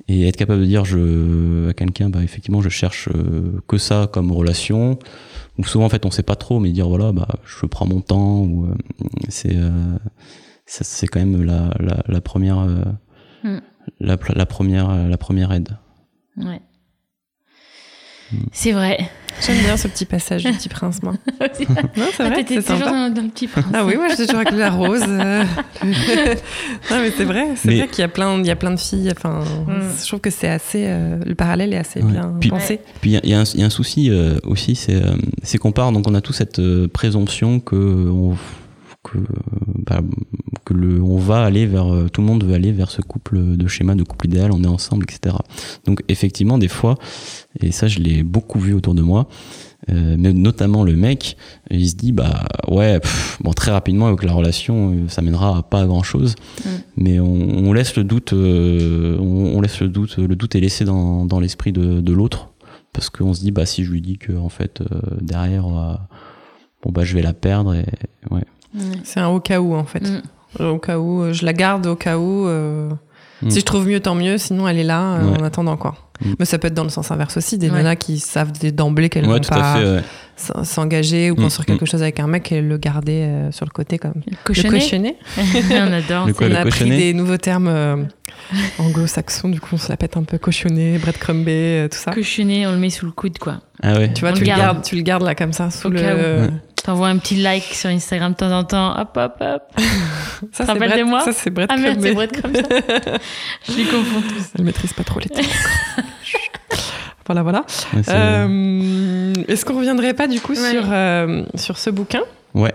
Et être capable de dire je, à quelqu'un, bah, effectivement, je cherche euh, que ça comme relation, ou souvent en fait on sait pas trop, mais dire voilà, bah, je prends mon temps, ou c'est c'est quand même la, la, la première mm. la, la, première la première aide. Ouais. C'est vrai. J'aime bien ce petit passage du petit prince, moi. non, c'est ah, vrai, c'est toujours dans, dans, le petit prince. Ah oui, moi j'étais toujours avec la rose. non, mais c'est vrai, c'est vrai qu'il y a plein, il y a plein de filles. Enfin, mm. je trouve que c'est assez, euh, le parallèle est assez bien puis, pensé. Puis il y, y, y, a un souci euh, aussi, c'est euh, qu'on part, donc on a tous cette euh, présomption que on que, bah, que le, on va aller vers, tout le monde veut aller vers ce couple de schéma de couple idéal, on est ensemble, etc. Donc effectivement, des fois, et ça je l'ai beaucoup vu autour de moi, euh, mais notamment le mec, il se dit bah ouais, bon très rapidement avec la relation, euh, ça mènera à pas grand chose, mm. mais on, on, laisse le doute, euh, on, on, laisse le doute, le doute est laissé dans, dans l'esprit de, de l'autre, parce qu'on se dit bah si je lui dis que en fait euh, derrière, bon bah je vais la perdre et ouais. C'est un au cas où en fait. Mm. Au cas où, euh, je la garde au cas où. Euh, Mm. Si je trouve mieux, tant mieux. Sinon, elle est là euh, Ouais. en attendant quoi. Mm. Mais ça peut être dans le sens inverse aussi. Des Ouais. nanas qui savent d'emblée qu'elles Ouais, vont pas ouais. s'engager ou Mm, construire quelque chose avec un mec et le garder euh, sur le côté comme Le cochonnet. on adore. Le quoi, on a cochonnet des nouveaux termes euh, anglo-saxons. Du coup, on se la pète un peu cochonnet, breadcrumbé, euh, tout ça. Cochonnet, on le met sous le coude, quoi. Ah ouais. Tu vois, On tu le le, garde. gardes, tu le gardes là comme ça sous Au le. T'envoies un petit like sur Instagram de temps en temps. Hop, hop, hop. Ça, bread- de moi Ça, c'est Ah merde, c'est bread comme ça. Je les confonds tous. Elle maîtrise pas trop les termes. voilà, voilà. Ouais, c'est- Euh, Est-ce qu'on reviendrait pas du coup Ouais. sur, euh, sur ce bouquin Ouais.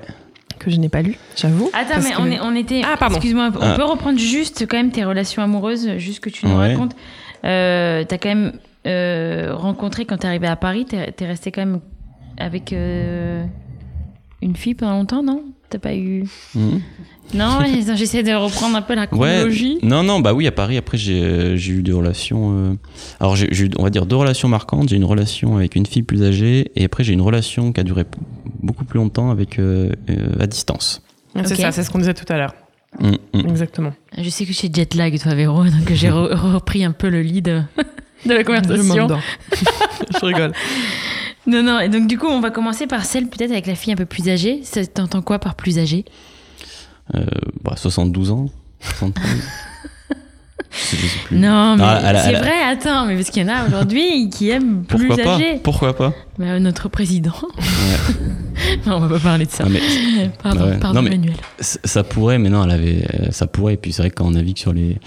que je n'ai pas lu, j'avoue Attends, mais que- on, est, on était. Ah, pardon. Excuse-moi, on Ah. peut reprendre juste quand même tes relations amoureuses, juste que tu nous Ouais. racontes. Euh, T'as quand même euh, rencontré quand t'es arrivé à Paris, t'es es resté quand même avec euh, une fille pendant longtemps, non T'as pas eu. Mhm. Non, j'essaie de reprendre un peu la Ouais. chronologie. Non, non, bah oui, à Paris, après, j'ai euh, eu des relations. euh, Alors, j'ai eu, on va dire, deux relations marquantes. J'ai une relation avec une fille plus âgée, et après, j'ai une relation qui a duré beaucoup plus longtemps avec euh, euh, à distance. C'est ça, c'est ce qu'on disait tout à l'heure. Mm, mm. Exactement. Je sais que j'ai jet lag, toi, Véro, donc j'ai re- repris un peu le lead de la Je conversation. m'endors. je rigole. Non, non, et donc du coup, on va commencer par celle peut-être avec la fille un peu plus âgée. T'entends quoi par plus âgée? Euh, bah, 72 ans 73 je sais, je sais plus. Non, mais Ah, c'est vrai, attends, mais parce qu'il y en a aujourd'hui qui aiment plus Pourquoi pas? Pourquoi pas? Bah, notre président. non, on va pas parler de ça. Mais Pardon, Ouais. pardon, Non, mais- Manuel. ça pourrait, mais non, elle avait, euh, ça pourrait. Et puis c'est vrai que quand on navigue sur les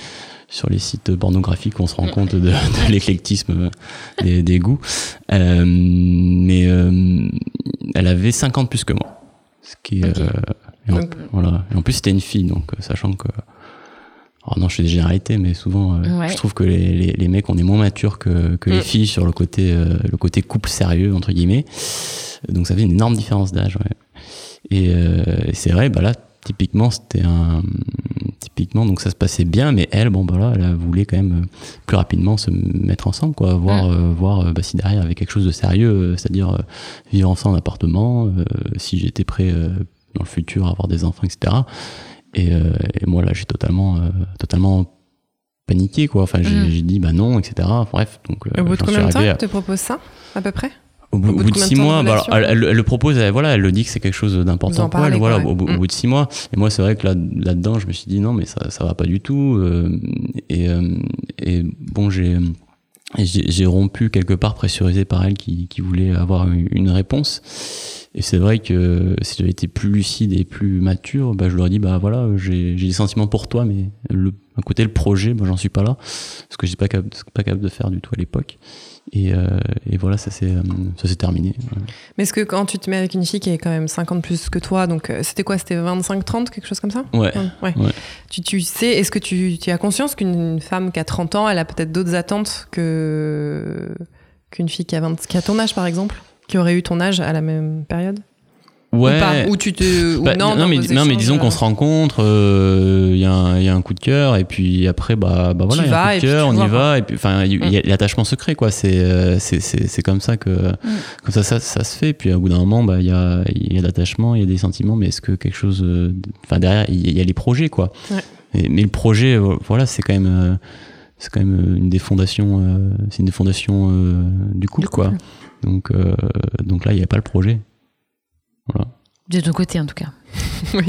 sur les sites pornographiques, on se rend compte de, de l'éclectisme des, des goûts. Euh, mais euh, elle avait 50 plus que moi. Ce qui est, Ok. euh, et en, voilà. Et en plus, c'était une fille, donc euh, sachant que. Alors non, je fais des généralités, mais souvent, euh, Ouais. je trouve que les, les, les mecs, on est moins matures que, que les Mm. filles sur le côté, euh, le côté couple sérieux, entre guillemets. Donc ça fait une énorme différence d'âge. Ouais. Et, euh, et c'est vrai, bah là, typiquement, c'était un. Typiquement, donc ça se passait bien, mais elle, bon, bah là, elle voulait quand même euh, plus rapidement se mettre ensemble, quoi. Voir, Mm. euh, voir euh, bah, si derrière il y avait quelque chose de sérieux, euh, c'est-à-dire vivre ensemble en appartement, si j'étais prêt dans le futur à avoir des enfants, etc. Et, et moi, là, j'ai totalement, totalement paniqué, quoi. Enfin, j'ai Mm. dit, bah non, etc. Bref, donc. Au bout de combien de temps elle te propose ça, à peu près? Au bout, Au bout au de six de mois, bah, alors, elle, elle- elle le propose, elle, voilà, elle le dit que c'est quelque chose d'important pour elle. Voilà, au, bout de six mois. Et moi, c'est vrai que là, là-dedans, je me suis dit non, mais ça, ça va pas du tout. euh, et, euh, et bon, j'ai, j'ai j'ai rompu quelque part pressurisé par elle qui, qui voulait avoir une une réponse. Et c'est vrai que si j'avais été plus lucide et plus mature, bah, je leur ai dit, bah voilà, j'ai j'ai des sentiments pour toi, mais le, à côté, le projet, bah, j'en suis pas là. Ce que j'étais pas capable, pas capable de faire du tout à l'époque. Et, euh, et voilà, ça s'est euh, ça s'est terminé. Mais est-ce que quand tu te mets avec une fille qui est quand même 50 plus que toi, donc euh, c'était quoi C'était 25-30, quelque chose comme ça? Ouais. Ouais. Ouais. Tu, tu sais, est-ce que tu, tu as conscience qu'une femme qui a 30 ans, elle a peut-être d'autres attentes que qu'une fille qui a, 20 qui a ton âge, par exemple? Qui aurait eu ton âge à la même période? Ouais. Ou pas Ou tu te. ou Bah, non, mais, non, disons qu'on euh, se rencontre, euh, il y, a un- il y a un coup de cœur, et puis après, bah, bah voilà, il y a un coup de cœur, on vois, y va, et puis enfin, il y, a Mm. l'attachement secret, quoi. C'est, euh, c'est, comme ça que, comme ça, ça, ça se fait. Puis au bout d'un moment, bah, il y a, y a l'attachement, il y a des sentiments, mais est-ce que quelque chose, euh, enfin derrière, il y, a- les projets, quoi. Ouais. Et- mais le projet, euh, voilà, c'est quand même, euh, c'est quand même une des fondations, euh, c'est une des fondations euh, du couple, Du couple. quoi. Donc, euh, donc là, il n'y a pas le projet. Voilà. De ton côté, en tout cas.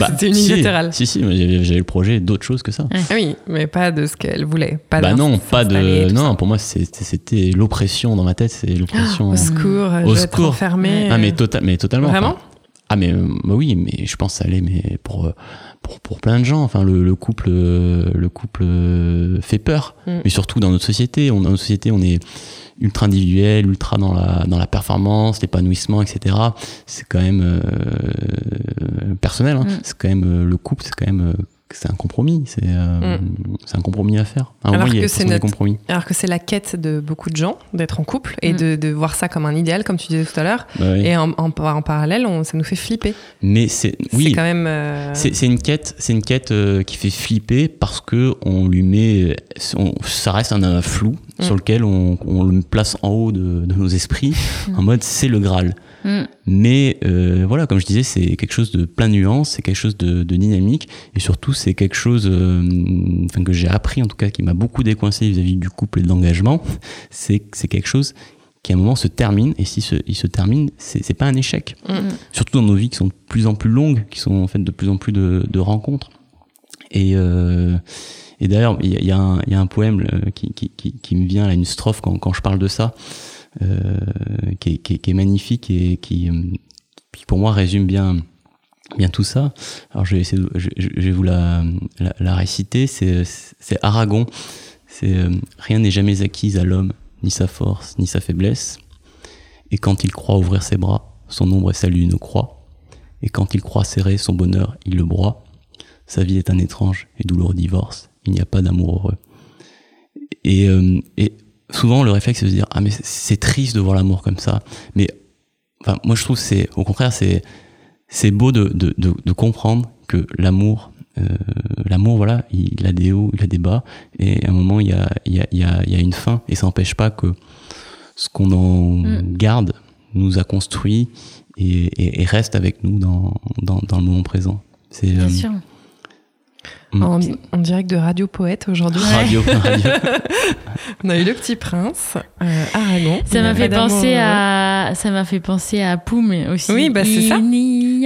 Bah, C'était si, unilatéral. Si, si, mais j'avais le projet d'autre chose que ça. Ah oui, mais pas de ce qu'elle voulait. Pas bah non, pas de. Non, ça. pour moi, c'était l'oppression dans ma tête, c'est l'oppression. Au secours, Au je vais être secours. enfermée. ah, mais, tota- mais totalement. Vraiment? Ah, mais euh, bah oui, mais je pense que ça allait, mais pour, euh, pour, pour plein de gens. Enfin, le, le couple, euh, le couple euh, fait peur. Mm. Mais surtout dans notre société. On, dans notre société, on est ultra individuel, ultra dans la, dans la performance, l'épanouissement, etc. C'est quand même euh, personnel. Hein. Mm. C'est quand même euh, le couple, c'est quand même. C'est un compromis, c'est euh, c'est un compromis à faire. À un Alors moment, que c'est notre- compromis. Alors que c'est la quête de beaucoup de gens d'être en couple et Mm. de, de voir ça comme un idéal, comme tu disais tout à l'heure. Bah oui. Et en, en- en parallèle, on- ça nous fait flipper. Mais c'est oui, quand même. euh, c'est une quête, c'est une quête euh, qui fait flipper parce que on lui met, on- ça reste un, un flou Mm. sur lequel on, on le place en haut de, de nos esprits Mm. en mode c'est le Graal. Mm. Mais euh, voilà, comme je disais, c'est quelque chose de plein de nuances, c'est quelque chose de, de dynamique, et surtout c'est quelque chose, euh, enfin que j'ai appris en tout cas, qui m'a beaucoup décoincé vis-à-vis du couple et de l'engagement. C'est quelque chose qui à un moment se termine, et si se, il se termine, c'est pas un échec. Mm. Surtout dans nos vies qui sont de plus en plus longues, qui sont en fait de plus en plus de, de rencontres. Et, euh, et d'ailleurs, il y, a- il y, a un- il y a un poème qui, qui, qui, qui me vient, là, une strophe quand, quand je parle de ça, qui, est, magnifique et qui, pour moi résume bien, bien tout ça. Alors je vais vous la, la, réciter. C'est, Aragon. Euh, rien n'est jamais acquis à l'homme, ni sa force, ni sa faiblesse. Et quand il croit ouvrir ses bras, son ombre et sa lune croient. Et quand il croit serrer son bonheur, il le broie. Sa vie est un étrange et douloureux divorce. Il n'y a pas d'amour heureux. Et, euh, et souvent, le réflexe, c'est de se dire Ah, mais c'est- triste de voir l'amour comme ça. Mais enfin, moi, je trouve c'est, au contraire, c'est, c'est beau de, de, de, de comprendre que l'amour, euh, l'amour, voilà, il a des hauts, il a des bas. Et à un moment, il y a, il y a, il y a, il y a une fin. Et ça n'empêche pas que ce qu'on en Mm. garde nous a construit et, et, et reste avec nous dans, dans, dans le moment présent. C'est Bien euh, sûr. En, en direct de Radio Poète aujourd'hui. radio, radio. On a eu le petit prince, euh, Aragon. Ça m'a fait penser à, ça m'a fait penser à Poum aussi. Oui, bah, c'est ça.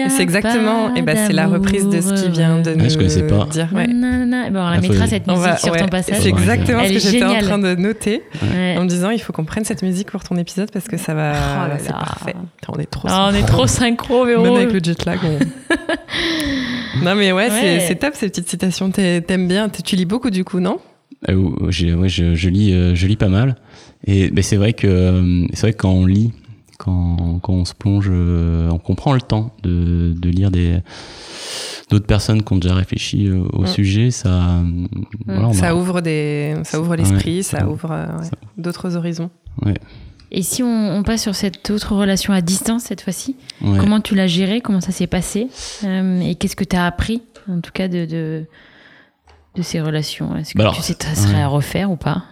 C'est exactement. Et ben c'est la reprise de ce qu'il vient de Ah, nous je connaissais pas. dire. ouais. Nanana. Bon, on la Ah, mettra cette musique va- sur ouais, ton passage. C'est exactement Elle ce que j'étais en train de noter Ouais. en me disant il faut qu'on prenne cette musique pour ton épisode parce que ça va. Oh c'est parfait. On est trop. Ah, on est synchro. trop synchro, Véro. Même avec le jet lag. on- non mais ouais, c'est- Ouais. c'est top ces petites citations. T'aimes bien. Tu lis beaucoup du coup, non? Euh, ouais, je, je lis, euh, je lis pas mal. Et ben, c'est vrai que euh, c'est vrai que quand on lit, quand, quand on se plonge, euh, on comprend le temps de, de lire des d'autres personnes qui ont déjà réfléchi euh, au Mm. sujet. Ça, euh, voilà, on Ça a- ouvre des, ça ouvre l'esprit, Ouais, ça, ça- ouvre euh, ouais, d'autres horizons. Et si on, on passe sur cette autre relation à distance cette fois-ci, ouais. comment tu l'as gérée? Comment ça s'est passé? Euh, Et qu'est-ce que tu as appris, en tout cas, de, de, de ces relations? Est-ce que Bah alors, tu sais que ça serait ouais. à refaire ou pas?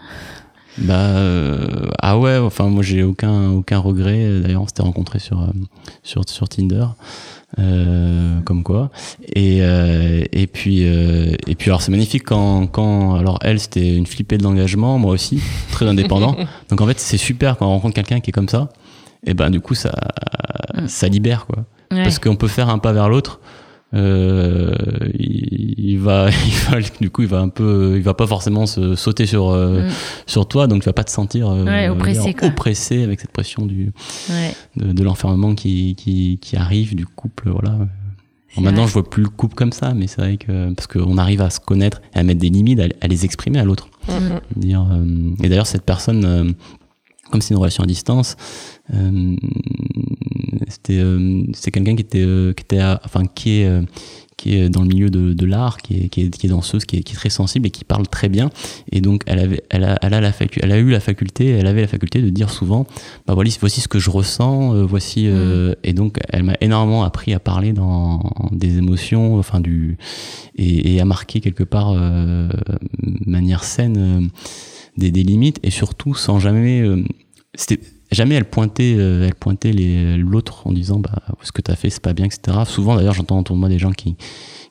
Bah euh, ah ouais, enfin moi j'ai aucun aucun regret. D'ailleurs on s'était rencontrés sur euh, sur sur Tinder, euh, comme quoi. Et euh, et puis euh, et puis alors c'est magnifique quand quand alors elle c'était une flippée de l'engagement, moi aussi très indépendant. Donc en fait c'est super quand on rencontre quelqu'un qui est comme ça. Et ben du coup ça Mm. ça libère quoi. Ouais. Parce qu'on peut faire un pas vers l'autre. Euh, il, il va, il va, du coup, il va un peu, il va pas forcément se sauter sur euh, Mm. sur toi, donc tu vas pas te sentir euh, Ouais, oppressé, dire, oppressé avec cette pression du Ouais. de, de l'enfermement qui, qui qui arrive du couple, voilà. Bon, maintenant, vrai. je vois plus le couple comme ça, mais c'est vrai que parce qu'on arrive à se connaître et à mettre des limites, à, à les exprimer à l'autre. Mhm. Dire, euh, et d'ailleurs, cette personne, comme c'est une relation à distance, c'était euh, c'est quelqu'un qui était euh, qui était enfin qui est euh, qui est dans le milieu de, de l'art, qui est, qui, est, qui est danseuse, qui est, qui est très sensible et qui parle très bien. Et donc, elle, avait, elle, a, elle, a la facu elle a eu la faculté, elle avait la faculté de dire souvent, bah voici, voici ce que je ressens, euh, voici. euh, Et donc, elle m'a énormément appris à parler dans des émotions, enfin du et, et à marquer quelque part, euh, de manière saine, des, des limites et surtout sans jamais. c'était jamais elle pointait euh, elle pointait l'autre en disant bah ce que t'as fait c'est pas bien etc souvent d'ailleurs j'entends autour de moi des gens qui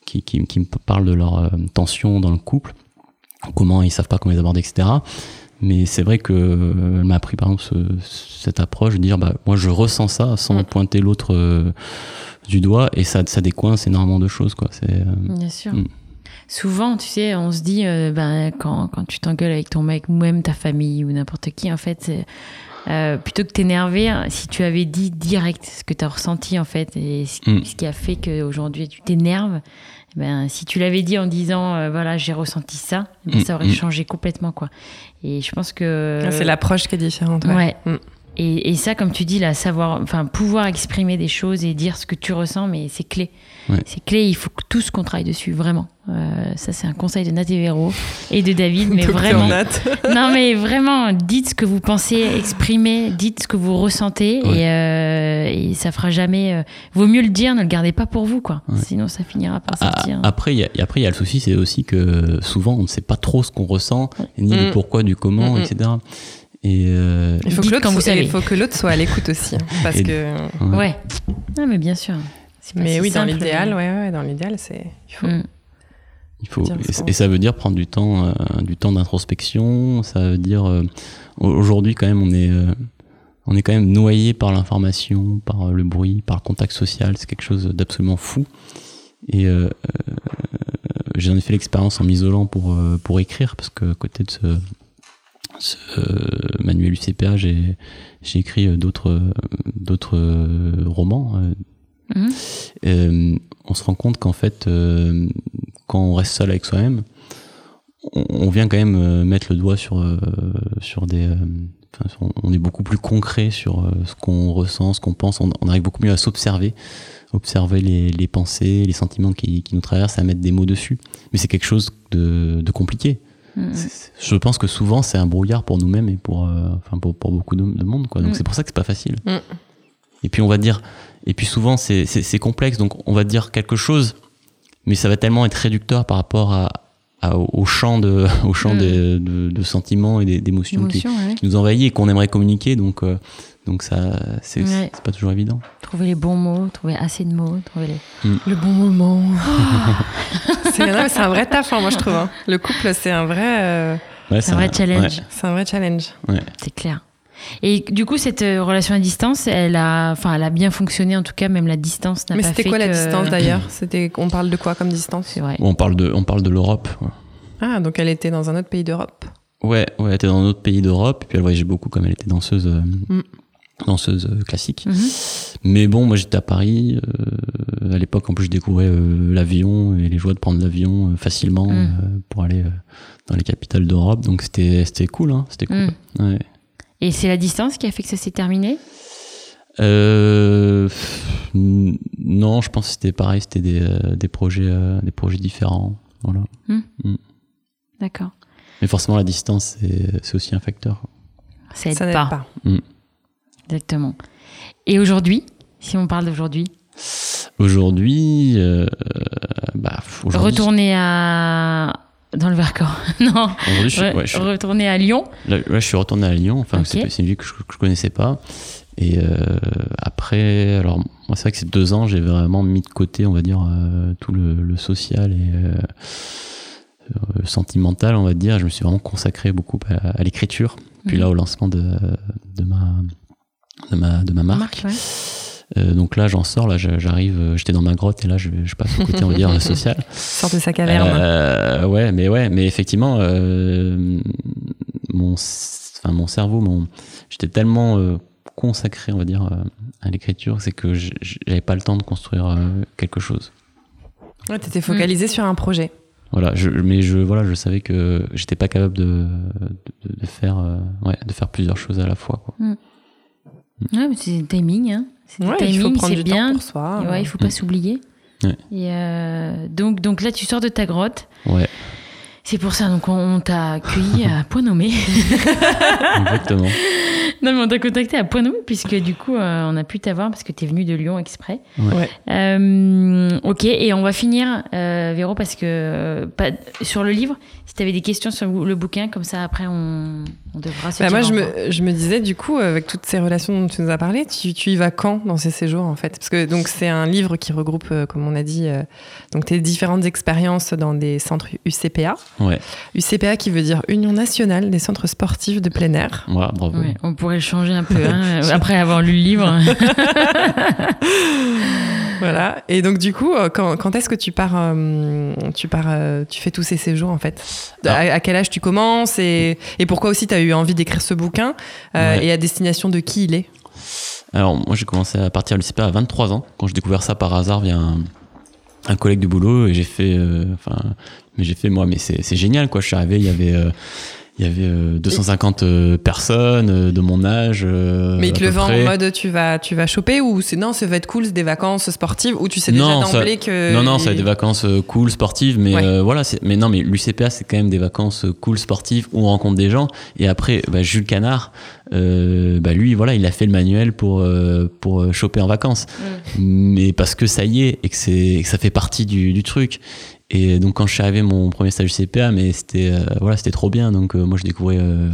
qui, qui, qui me parlent de leur euh, tension dans le couple comment ils savent pas comment les aborder etc mais c'est vrai que euh, elle m'a appris par exemple ce- cette approche de dire bah moi je ressens ça sans Mm. pointer l'autre euh, du doigt et ça ça décoince énormément de choses quoi c'est Bien sûr. Mm. Souvent, tu sais, on se dit, euh, ben, quand, quand tu t'engueules avec ton mec, ou même ta famille, ou n'importe qui, en fait, euh, plutôt que t'énerver, hein, si tu avais dit direct ce que tu as ressenti, en fait, et ce, Mm. ce qui a fait qu'aujourd'hui tu t'énerves, ben, si tu l'avais dit en disant, euh, voilà, j'ai ressenti ça, eh ben, Mm, ça aurait mm. changé complètement, quoi. Et je pense que. Ah, C'est l'approche qui est différente. ouais. Ouais. Et, et ça, comme tu dis, là, savoir, enfin, pouvoir exprimer des choses et dire ce que tu ressens, mais c'est clé. Ouais. C'est clé, il faut que tous qu'on travaille dessus, vraiment. Euh, ça, c'est un conseil de Nat et Véro et de David, mais vraiment. Nat. non, mais vraiment, dites ce que vous pensez, exprimez, dites ce que vous ressentez, Ouais. et, euh, et ça fera jamais. euh, vaut mieux le dire, ne le gardez pas pour vous, quoi. Ouais. Sinon, ça finira par Ah, sortir. Après, il y a, et après, il y a le souci, c'est aussi que souvent, on ne sait pas trop ce qu'on ressent, ni le Mm. pourquoi, du comment, Mm, mm. etc. Et euh, Il faut que l'autre soit- savez. il faut que l'autre soit à l'écoute aussi. hein, parce Et- que. ouais. Ouais. Non, mais bien sûr. Mais si oui, dans l'idéal, mais- ouais, ouais, dans l'idéal, c'est. Il faut. Mm. Il faut, Dire et, ça. et ça veut dire prendre du temps, euh, du temps d'introspection. Ça veut dire euh, au- aujourd'hui quand même on est, euh, on est quand même noyé par l'information, par le bruit, par le contact social. C'est quelque chose d'absolument fou. Et euh, euh, j'en ai fait l'expérience en m'isolant pour euh, pour écrire parce que à côté de ce, ce euh, manuel UCPA, j'ai écrit euh, d'autres euh, d'autres romans. Mhm. euh, on se rend compte qu'en fait, euh, quand on reste seul avec soi-même, on, on vient quand même euh, mettre le doigt sur, sur des. sur- on est beaucoup plus concret sur ce qu'on ressent, ce qu'on pense. On, on arrive beaucoup mieux à s'observer, observer les, les pensées, les sentiments qui, qui nous traversent, à mettre des mots dessus. Mais c'est quelque chose de, de compliqué. Mm. Je pense que souvent c'est un brouillard pour nous-mêmes et pour, euh, enfin pour, pour beaucoup de, de monde. Quoi. Donc Mm. c'est pour ça que c'est pas facile. Mm. Et puis on va dire, et puis souvent c'est complexe, donc on va dire quelque chose, mais ça va tellement être réducteur par rapport à, à- au champ de, au champ de, de- de sentiments et des- d'émotions qui, ouais. qui nous envahit et qu'on aimerait communiquer. Donc euh, donc ça c'est Ouais. c'est pas toujours évident. Trouver les bons mots, trouver assez de mots, trouver les. Le bon moment. mais c'est un vrai taf, hein, moi, je trouve. hein. Le couple, c'est un vrai. euh, Ouais, C'est un vrai challenge. C'est un vrai challenge. C'est clair. Et du coup, cette euh, relation à distance, elle a, enfin, elle a bien fonctionné. En tout cas, même la distance n'a Mais pas c'était fait quoi la distance d'ailleurs? C'était, on parle de quoi comme distance? C'est vrai. On parle de on parle de l'Europe. Ah, donc elle était dans un autre pays d'Europe? Ouais, ouais, elle était dans un autre pays d'Europe, et puis elle voyageait beaucoup comme elle était danseuse, euh, Mm. Danseuse euh, classique. Mhm. Mais bon, moi j'étais à Paris, euh, à l'époque en plus je découvrais euh, l'avion et les joies de prendre l'avion euh, facilement Mm. euh, pour aller euh, dans les capitales d'Europe, donc c'était c'était cool, hein, c'était cool. Mm. Ouais. Et c'est la distance qui a fait que ça s'est terminé? Euh, non, je pense que c'était pareil, c'était des, des projets des projets différents, voilà. D'accord. Mais forcément la distance c'est c'est aussi un facteur. Ça aide Ça n'aide pas. pas. Exactement. Et aujourd'hui, si on parle d'aujourd'hui, Aujourd'hui, euh, bah, aujourd'hui, retourner à dans le Vercors. non. je, suis- Re- ouais, je suis- Retourner à Lyon. Là, là, je suis retourné à Lyon. Enfin, c'est une ville que je, je connaissais pas. Et euh, après, alors moi, c'est vrai que ces deux ans, j'ai vraiment mis de côté, on va dire, euh, tout le, le social et euh, euh, sentimental, on va dire. Je me suis vraiment consacré beaucoup à, à l'écriture. Puis Mhm. là, au lancement de, de ma de ma de ma marque. Ouais. Euh, donc là, j'en sors. Là, j'arrive. euh, J'étais dans ma grotte et là, je, je passe au côté, on va dire, social. Sors de sa caverne. Euh, ouais, mais ouais, mais effectivement, euh, mon, enfin, mon cerveau, mon, j'étais tellement euh, consacré, on va dire, euh, à l'écriture, c'est que j'avais pas le temps de construire euh, quelque chose. Ouais, t'étais focalisé sur un projet. Voilà, je, mais je, voilà, je savais que j'étais pas capable de, de, de faire, euh, ouais, de faire plusieurs choses à la fois. Quoi. Ouais, mais c'est le timing. Hein. C'est le Ouais, il faut timing, prendre du bien. temps pour soi. Et ouais, il faut pas Mm. s'oublier. Ouais. Et euh, donc, donc là, tu sors de ta grotte. Ouais, C'est pour ça, donc on, on t'a accueilli à Point Nommé. exactement. non, mais on t'a contacté à Point Nommé, puisque du coup, euh, on a pu t'avoir parce que t'es venu de Lyon exprès. Ouais. Euh, ok, et on va finir, euh, Véro, parce que euh, pas, sur le livre, si tu avais des questions sur le bouquin, comme ça après on, on devra se Bah, moi, je me, je me disais, du coup, avec toutes ces relations dont tu nous as parlé, tu, tu y vas quand dans ces séjours, en fait? Parce que donc c'est un livre qui regroupe, euh, comme on a dit, euh, donc tes différentes expériences dans des centres UCPA. Ouais, UCPA qui veut dire Union nationale des centres sportifs de plein air. voilà, bravo. Ouais, on pourrait le changer un peu, hein, après avoir lu le livre. Voilà. Et donc, du coup, euh, quand, quand est-ce que tu pars, euh, tu pars, euh, tu fais tous ces séjours, en fait? Ah. à, à quel âge tu commences et, et pourquoi aussi tu as eu envie d'écrire ce bouquin euh, Ouais. et à destination de qui il est? Alors, moi, j'ai commencé à partir du CPA à 23 ans, quand j'ai découvert ça par hasard via un, un collègue de boulot, et j'ai fait, euh, enfin, mais j'ai fait, moi, mais c'est génial, quoi. Je suis arrivé, il y avait, euh, il y avait euh, 250 euh, personnes euh, de mon âge. euh, Mais il à te le peu vend près. en mode tu vas, tu vas choper ou c'est non, ça va être cool, c'est des vacances sportives ou tu sais déjà Non, ça- d'emblée que. Non, non, ça va être des vacances cool, sportives, mais Ouais. euh, voilà, mais non, mais l'UCPA, c'est quand même des vacances cool, sportives, où on rencontre des gens. Et après, bah, Jules Canard, euh, bah, lui, voilà, il a fait le manuel pour, euh, pour choper en vacances. Mais parce que ça y est, et que, c'est, et que ça fait partie du, du truc. Et donc quand je suis arrivé mon premier stage CPA, mais c'était euh, voilà, c'était trop bien. Donc euh, moi je découvrais euh,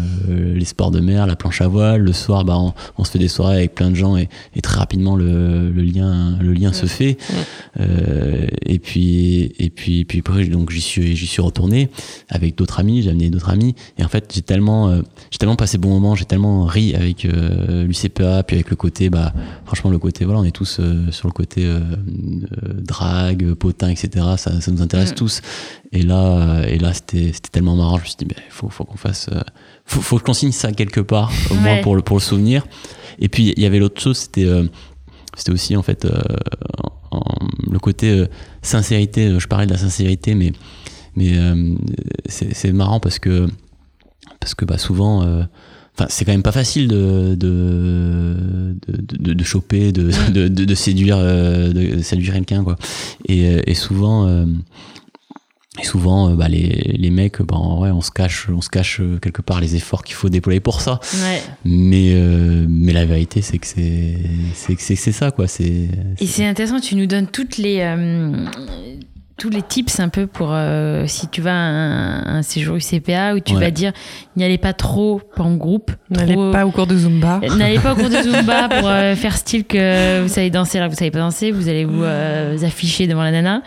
les sports de mer, la planche à voile. Le soir, bah on, on, se fait des soirées avec plein de gens et, et très rapidement le, le, lien le lien se fait. Euh, et puis et puis puis après donc j'y suis j'y suis retourné avec d'autres amis. J'ai amené d'autres amis et en fait j'ai tellement j'ai tellement passé bon moment, j'ai tellement ri avec l'UCPA puis avec le côté bah franchement le côté voilà on est tous sur le côté drague, potin etc. Ça, ça nous intéresse tous. Et là, et là, c'était, tellement marrant. Je me suis dit, il faut, faut qu'on fasse, euh, faut, faut qu'on signe ça quelque part, au moins pour le, pour le souvenir. Et puis, il y avait l'autre chose, c'était, euh, c'était aussi, en fait, euh, en, le côté sincérité. Je parlais de la sincérité, mais, mais c'est, c'est marrant parce que, parce que, bah, souvent, Enfin, c'est quand même pas facile de de de, de, choper, de, de, de, séduire, de séduire quelqu'un quoi. Et, et souvent, et souvent, euh, bah, les, les mecs, bah, ouais, on se cache, on se cache euh, quelque part les efforts qu'il faut déployer pour ça. Ouais. Mais, euh, mais la vérité, c'est que c'est, c'est, c'est, c'est ça, quoi. C'est, Et c'est intéressant, tu nous donnes toutes les, euh, tous les tips un peu pour euh, si tu vas à un, un séjour UCPA où tu Ouais. vas dire n'y allez pas trop en groupe. N'allez trop- pas au cours de Zumba. N'allez pas au cours de Zumba pour euh, faire style que vous savez danser alors que vous savez pas danser, vous allez vous, euh, vous afficher devant la nana.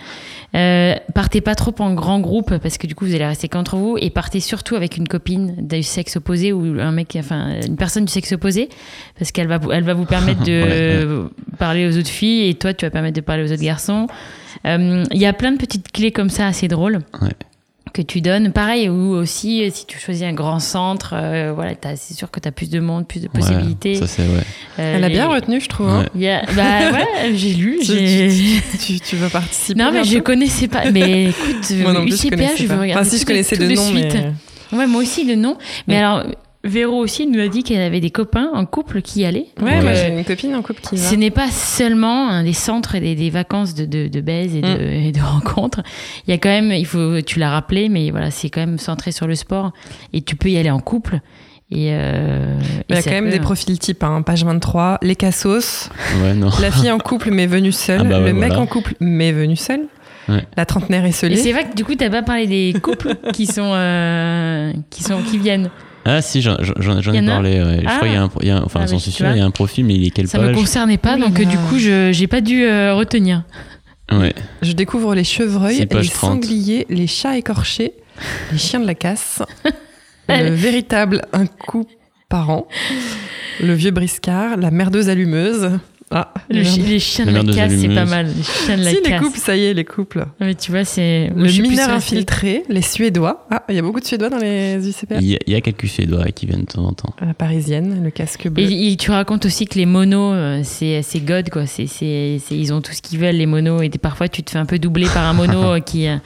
Euh, partez pas trop en grand groupe parce que du coup vous allez rester qu'entre vous et partez surtout avec une copine du sexe opposé ou un mec, enfin une personne du sexe opposé parce qu'elle va, vous- elle va vous permettre de parler aux autres filles et toi tu vas permettre de parler aux autres garçons. Euh, Il y a plein de petites clés comme ça assez drôles Ouais. que tu donnes. Pareil, ou aussi euh, si tu choisis un grand centre, euh, voilà, c'est sûr que tu as plus de monde, plus de Ouais, possibilités. ça, c'est, ouais. Euh, Elle a bien retenu, je trouve. hein. Ouais. bah ouais, j'ai lu. Tu, j'ai- tu, tu veux participer Non, mais je connaissais pas. Mais écoute, Moi non plus, je UCPA, connaissais je veux regarder. Enfin, si je tout de- connaissais tout de de nom, suite. mais... Ouais, moi aussi, le nom. Mais Ouais. alors, Véro aussi nous a dit qu'elle avait des copains en couple qui y allaient. Ouais, moi euh, j'ai une copine en couple qui va. ce n'est pas seulement hein, des centres et des, des vacances de, de, de baise et de, Mm. et de rencontres. Il y a quand même, il faut, tu l'as rappelé, mais voilà, c'est quand même centré sur le sport et tu peux y aller en couple. Et, euh, Il y et a quand même peut- des profils types, hein, page 23, les cassos, Ouais, non. la fille en couple mais venue seule, Ah bah ouais, le mec voilà. en couple mais venu seul, Ouais. la trentenaire Et esselée. c'est vrai que du coup, t'as pas parlé des couples qui sont, euh, qui sont, qui viennent. Ah, si, j'en, ai en a parlé. ouais. Je Ah. crois qu'il y a un, pro- il y a un- enfin, Ah, j'en suis sûr, il y a un profil, mais il est quelle Ça me page concernait pas, Oui, donc euh, du coup, je j'ai pas dû euh, retenir. Ouais. Je découvre les chevreuils, les page 30. sangliers, les chats écorchés, les chiens de la casse, le véritable un coup par an, le vieux briscard, la merdeuse allumeuse. Ah, Le chi- les chiens de La casse, c'est pas mal. Les chiens de la si, les couples, ça y est, les couples. Mais tu vois, c'est. Le mineur infiltré, les Suédois. Ah, il y a beaucoup de Suédois dans les UCPA. Il y, a, il y a quelques Suédois qui viennent de temps en temps. La parisienne, le casque bleu. Et, et tu racontes aussi que les monos, euh, c'est c'est God, quoi. C'est c'est- c'est- ils ont tout ce qu'ils veulent, les monos. Et parfois, tu te fais un peu doubler par un mono euh, qui, euh,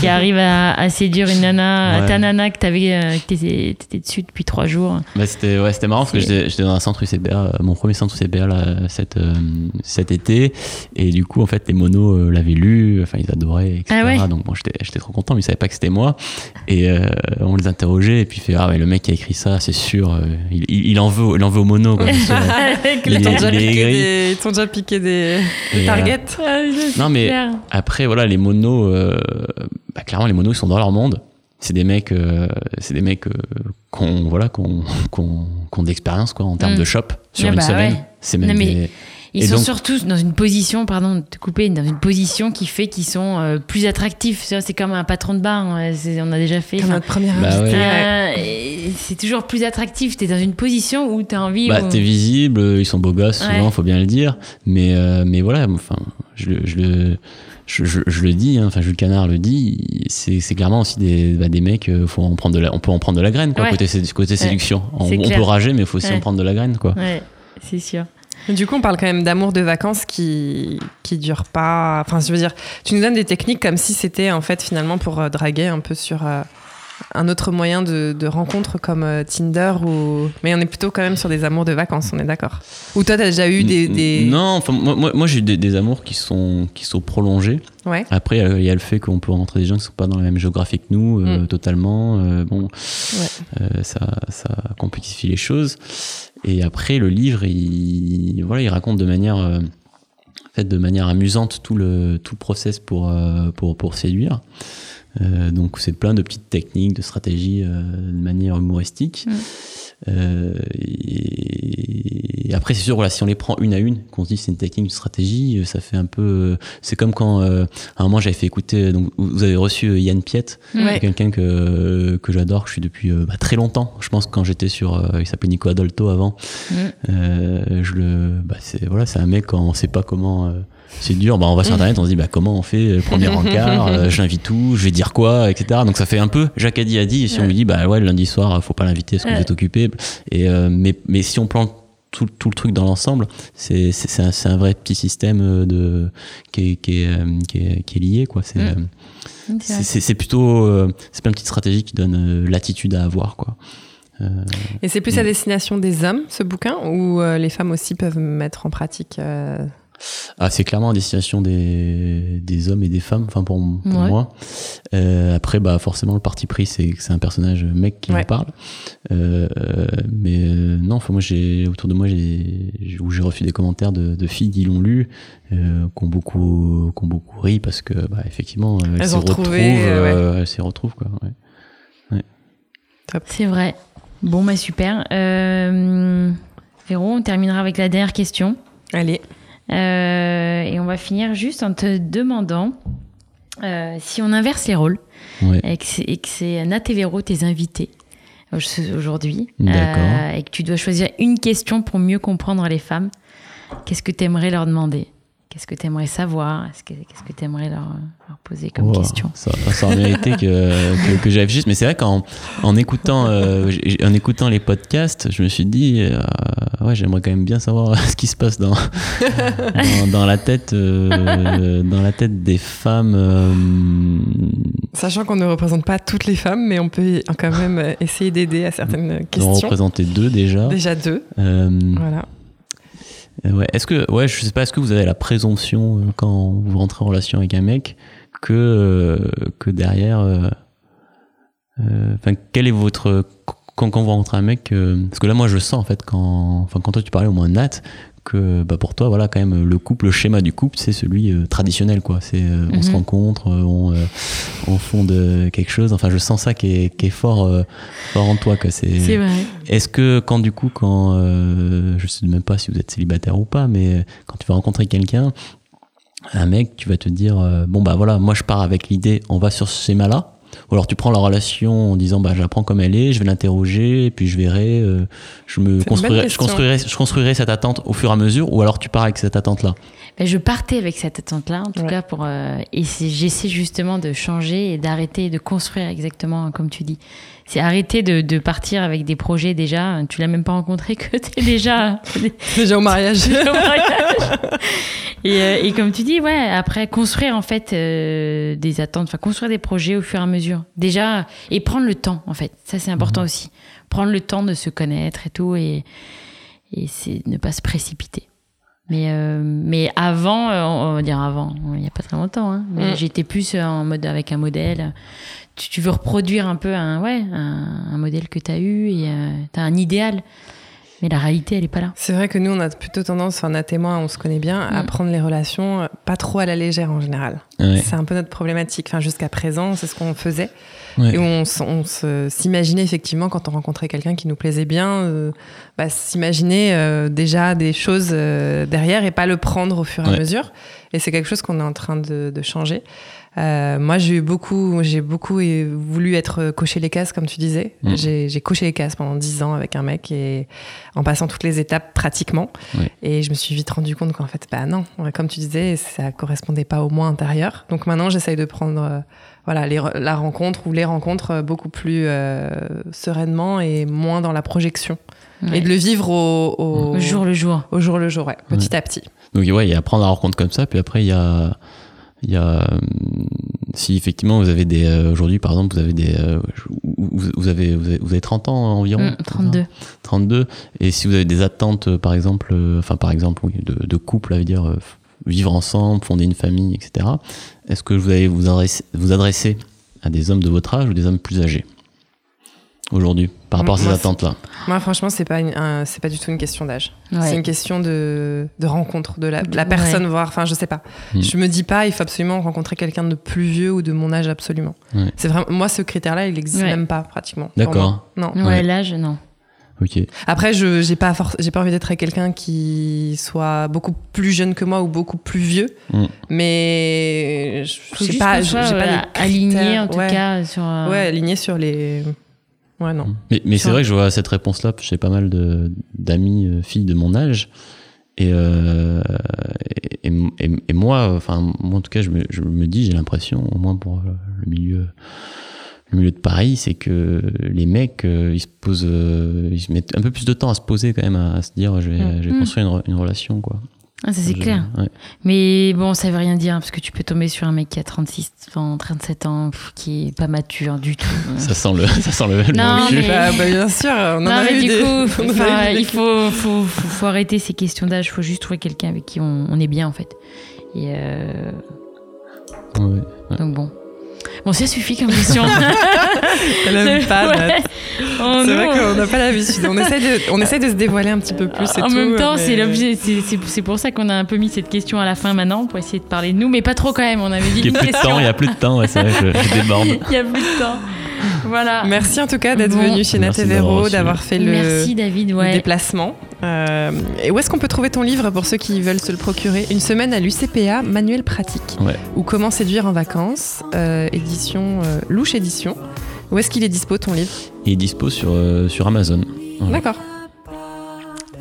qui arrive à, à séduire une nana, Ouais. ta nana que t'avais, que t'étais dessus depuis trois jours. Bah, c'était ouais, c'était marrant parce que j'étais dans un centre UCBA, euh, mon premier centre UCBA là, cet, euh, cet été, et du coup en fait les monos euh, l'avaient lu, enfin ils adoraient, etc. Ah ouais Donc moi j'étais j'étais trop content, mais ils savaient pas que c'était moi, et euh, on les interrogeait, et puis il fait ah ouais le mec qui a écrit ça, c'est sûr, euh, il, il, il en veut, il en veut aux monos. Quoi. Ils Il t'ont déjà, piqué des- ils t'ont déjà piqué des, des Et, euh, targets. Non, mais- Après voilà les monos, euh, bah, clairement les monos ils sont dans leur monde. C'est des mecs, euh, c'est des mecs euh, qu'on voilà qu'on qu'on qu'on d'expérience quoi en termes Mm. de shop sur Ah une bah semaine. ouais. C'est même Non, mais- des- Ils Et sont donc- surtout dans une position, pardon de te couper, dans une position qui fait qu'ils sont euh, plus attractifs. Tu C'est comme un patron de bar, hein, on a déjà fait. Comme notre première Bah ouais. euh, c'est toujours plus attractif. Tu es dans une position où tu as envie. Bah, où- t'es visible, ils sont beaux gosses, souvent, Ouais. faut bien le dire. Mais, euh, mais voilà, enfin, je, le- je le, je, je- je le dis, hein, enfin, Jules Canard le dit, c'est clairement aussi des, bah, des mecs, faut en prendre de la, on peut en prendre de la graine, quoi, Ouais. côté, sé- côté séduction. On, peut rager, mais il faut aussi Ouais. en prendre de la graine, quoi. Ouais, c'est sûr. Du coup, on parle quand même d'amour de vacances qui qui dure pas. Enfin, je veux dire, tu nous donnes des techniques comme si c'était en fait finalement pour euh, draguer un peu sur euh, un autre moyen de, de rencontre comme euh, Tinder ou. Mais on est plutôt quand même sur des amours de vacances, on est d'accord. Ou toi, t'as déjà eu des. Non, enfin, moi, moi, j'ai eu des, des amours qui sont, qui sont prolongés. Ouais. Après, il y a- il y, a le fait qu'on peut rencontrer des gens qui sont pas dans la même géographie que nous, euh, Mm. totalement. euh, bon, euh, ça, ça complexifie les choses. Et après, le livre, il, voilà, il raconte de manière fait de manière amusante tout le tout le process pour pour pour séduire. Euh, donc c'est plein de petites techniques, de stratégies euh, de manière humoristique. Mm. Euh, et, et après c'est sûr voilà si on les prend une à une, qu'on se dit c'est une technique, une stratégie, euh, ça fait un peu. euh, C'est comme quand euh, à un moment j'avais fait écouter donc vous avez reçu Yann Piette, Ouais. quelqu'un que que j'adore, que je suis depuis bah, très longtemps. Je pense que quand j'étais sur, euh, il s'appelait Nico Adolto avant. Mm. Euh, je le, bah, c'est voilà, c'est un mec quand on sait pas comment. Euh, c'est dur, bah on va sur internet, on se dit bah comment on fait le premier encart, euh, j'invite tout, je vais dire quoi, etc. Donc ça fait un peu. Jacques a dit, et si on lui dit bah ouais le lundi soir faut pas l'inviter parce que vous êtes occupé. Et euh, mais mais si on plante tout, tout le truc dans l'ensemble, c'est un, un vrai petit système euh, de qui est qui est, euh, qui est, qui est lié quoi. C'est Mm. euh, plutôt euh, c'est plein de petites stratégies qui donnent euh, l'attitude à avoir quoi. Euh, Et c'est plus à Mm. destination des hommes, ce bouquin, ou euh, les femmes aussi peuvent mettre en pratique euh, Ah, c'est clairement à destination des, des hommes et des femmes, enfin pour, pour Ouais. moi. Euh, après, bah forcément, le parti pris, c'est que c'est un personnage mec qui Ouais. en parle. Euh, mais euh, non, enfin moi, j'ai autour de moi, j'ai j'ai- où j'ai reçu des commentaires de, de filles qui l'ont lu, euh, qui ont beaucoup, qui ont beaucoup ri parce que, bah, effectivement, elles, s'y retrouvent, retrouvé, euh, euh, elles s'y retrouvent quoi. ouais. C'est vrai. Bon, bah super. Euh, Véro, on terminera avec la dernière question. Allez, et on va finir juste en te demandant euh, si on inverse les rôles Ouais. et que c'est- Nat et Véro tes invités au- aujourd'hui. Euh, et que tu dois choisir une question pour mieux comprendre les femmes. Qu'est-ce que tu aimerais leur demander? Qu'est-ce que tu aimerais savoir? Est-ce que- Qu'est-ce que tu aimerais leur, leur poser comme question? Ça, ça aurait mérité que, que, que j'aille juste. Mais c'est vrai qu'en en écoutant, euh, en écoutant les podcasts, je me suis dit, euh, ouais, j'aimerais quand même bien savoir ce qui se passe dans, dans, dans la tête, euh, dans la tête des femmes. euh, sachant qu'on ne représente pas toutes les femmes, mais on peut quand même essayer d'aider à certaines questions. représenter deux déjà. Déjà deux, Euh, voilà. Euh, Ouais. Est-ce que, ouais, je sais pas, est-ce que vous avez la présomption euh, quand vous rentrez en relation avec un mec que euh, que derrière, enfin, quel est votre quand, quand vous rencontrez un mec, parce que là, moi, je sens en fait quand, enfin, quand toi tu parlais au moins Nat, que bah, pour toi, voilà, quand même, le couple, le schéma du couple, c'est celui euh, traditionnel, quoi. C'est euh, on se Mhm. rencontre, euh, on, euh, on fonde quelque chose. Enfin, je sens ça qui est, qui est fort, fort en toi, quoi. C'est C'est vrai. est-ce que quand du coup, quand je sais même pas si vous êtes célibataire ou pas, mais quand tu vas rencontrer quelqu'un, un mec, tu vas te dire bon bah voilà, moi je pars avec l'idée, on va sur ce schéma-là. Ou alors tu prends la relation en disant bah je la prends comme elle est, je vais l'interroger et puis je verrai, euh, je me construirai, je construirai, je construirai cette attente au fur et à mesure. Ou alors tu pars avec cette attente-là? Ben, je partais avec cette attente-là, en tout Ouais. cas, pour euh, et j'essaie justement de changer et d'arrêter et de construire exactement comme tu dis. C'est arrêter de, de partir avec des projets déjà. Tu l'as même pas rencontré que t'es déjà Déjà au mariage. au mariage. Et, euh, et comme tu dis, ouais, après construire en fait euh, des attentes, enfin construire des projets au fur et à mesure. Déjà et prendre le temps en fait. Ça c'est important aussi. Prendre le temps de se connaître et tout et et c'est ne pas se précipiter. Mais euh, mais avant, euh, on va dire avant, il n'y a pas très longtemps. Hein, mais Mm. j'étais plus en mode avec un modèle. Tu, tu veux reproduire un peu un ouais un, un modèle que tu as eu et tu as un idéal. Mais la réalité, elle est pas là. C'est vrai que nous, on a plutôt tendance, enfin, Nat et moi, on se connaît bien, à Mm. prendre les relations euh, pas trop à la légère en général. Ouais. C'est un peu notre problématique. Enfin, jusqu'à présent, c'est ce qu'on faisait. Ouais. Et on, on s'imaginait effectivement, quand on rencontrait quelqu'un qui nous plaisait bien, euh, bah, s'imaginer euh, déjà des choses euh, derrière et pas le prendre au fur et à mesure. Et c'est quelque chose qu'on est en train de, de changer. Euh, moi, j'ai eu beaucoup, j'ai beaucoup voulu être euh, cocher les cases, comme tu disais. Mm. J'ai coché les cases pendant dix ans avec un mec et en passant toutes les étapes pratiquement. Et je me suis vite rendu compte qu'en fait, bah non, comme tu disais, ça correspondait pas au moins intérieur. Donc maintenant, j'essaye de prendre euh, voilà, les la rencontre ou les rencontres beaucoup plus euh, sereinement et moins dans la projection. Ouais. Et de le vivre au, au, Au jour le jour. au jour le jour, ouais, petit à petit. Donc ouais, il y a apprendre à la rencontre comme ça, puis après il y a il y a euh, si effectivement vous avez des euh, aujourd'hui par exemple vous avez des euh, vous, vous avez, vous avez vous avez 30 ans environ Mm, 32. 32 et si vous avez des attentes par exemple enfin par exemple oui, de, de couple à dire vivre ensemble fonder une famille etc est-ce que vous allez vous adresser, vous adresser à des hommes de votre âge ou des hommes plus âgés? Aujourd'hui par rapport à ces attentes-là. Moi, franchement, c'est pas, une- un- c'est pas du tout une question d'âge. Ouais. C'est une question de, de rencontre, de la, de la Ouais. personne, voir. Enfin, je sais pas. Mm. Je me dis pas, il faut absolument rencontrer quelqu'un de plus vieux ou de mon âge, absolument. Ouais. C'est vraiment, moi, ce critère-là, il existe Ouais. même pas, pratiquement. D'accord. Non. Ouais, Ouais. l'âge, non. Ok. Après, je j'ai pas j'ai pas envie d'être avec quelqu'un qui soit beaucoup plus jeune que moi ou beaucoup plus vieux, Mm. mais je sais pas, j'ai pas aligné en tout ouais. cas sur. euh, Ouais, aligné sur les. Ouais, non. Mais, mais c'est vrai que je vois cette réponse-là chez pas mal de- d'amis, euh, filles de mon âge. Et, euh, et, et- et moi, enfin, moi en tout cas, je me, je me dis, j'ai l'impression, au moins pour euh, le milieu, le milieu de Paris, c'est que les mecs, ils se posent, ils se mettent un peu plus de temps à se poser quand même, à, à se dire, je vais, Mm. je vais Mm. construire une, une relation, quoi. Ah, ça c'est Je- clair. ouais. Mais bon, ça veut rien dire parce que tu peux tomber sur un mec qui a 36, enfin, 37 ans, pff, qui est pas mature du tout. Ça sent le, ça sent le, Non, mais- Bah, bah, bien sûr, on en non, a mais du des- coup, en il faut, faut, faut, faut arrêter ces questions d'âge. Il faut juste trouver quelqu'un avec qui on, on est bien en fait. Et euh, Ouais. donc bon. Bon, ça suffit comme question. Elle aime pas, Ouais. Nat. Oh, C'est non. vrai qu'on n'a pas l'habitude. On essaie de, on essaie de se dévoiler un petit peu plus. en tout, même temps, mais- c'est l'objet. C'est- pour ça qu'on a un peu mis cette question à la fin maintenant pour essayer de parler de nous, mais pas trop quand même. On avait dit Il y une a plus de temps, il y a plus de temps, ouais, c'est vrai, je, je déborde. Il y a plus de temps. Voilà. Merci en tout cas d'être Bon. venu chez Nat Merci et de m'avoir Véro, reçu. d'avoir fait le, Merci David. le déplacement. Euh, et où est-ce qu'on peut trouver ton livre pour ceux qui veulent se le procurer Une semaine à l'UCPA, manuel pratique. Ouais. Ou Comment séduire en vacances, euh, édition euh, Louche Édition. Où est-ce qu'il est dispo ton livre Et il est dispo sur, euh, sur Amazon. Voilà. D'accord.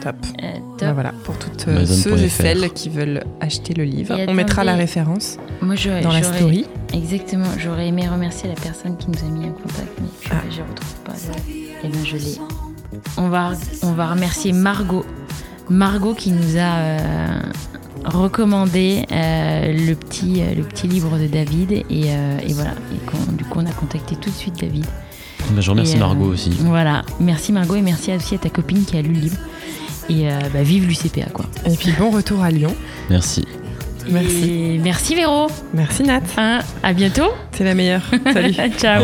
Top. Euh, top. Ben voilà, pour toutes euh, ceux et celles qui veulent acheter le livre. Et On mettra la référence Moi, j'aurais- dans la story. Exactement. J'aurais aimé remercier la personne qui nous a mis en contact, mais je, Ah. je retrouve pas. le- Eh ben, je l'ai. On va, on va remercier Margot. Margot qui nous a euh, recommandé euh, le, petit, euh, le petit livre de David. Et, euh, et voilà. Et du coup, on a contacté tout de suite David. Bah, je remercie Et, euh, Margot aussi. Voilà. Merci Margot et merci aussi à ta copine qui a lu le livre. Et euh, bah, vive l'UCPA, quoi. Et puis bon retour à Lyon. Merci. Merci. Et merci Véro. Merci Nat. Hein, à bientôt. C'est la meilleure. Salut. Ciao.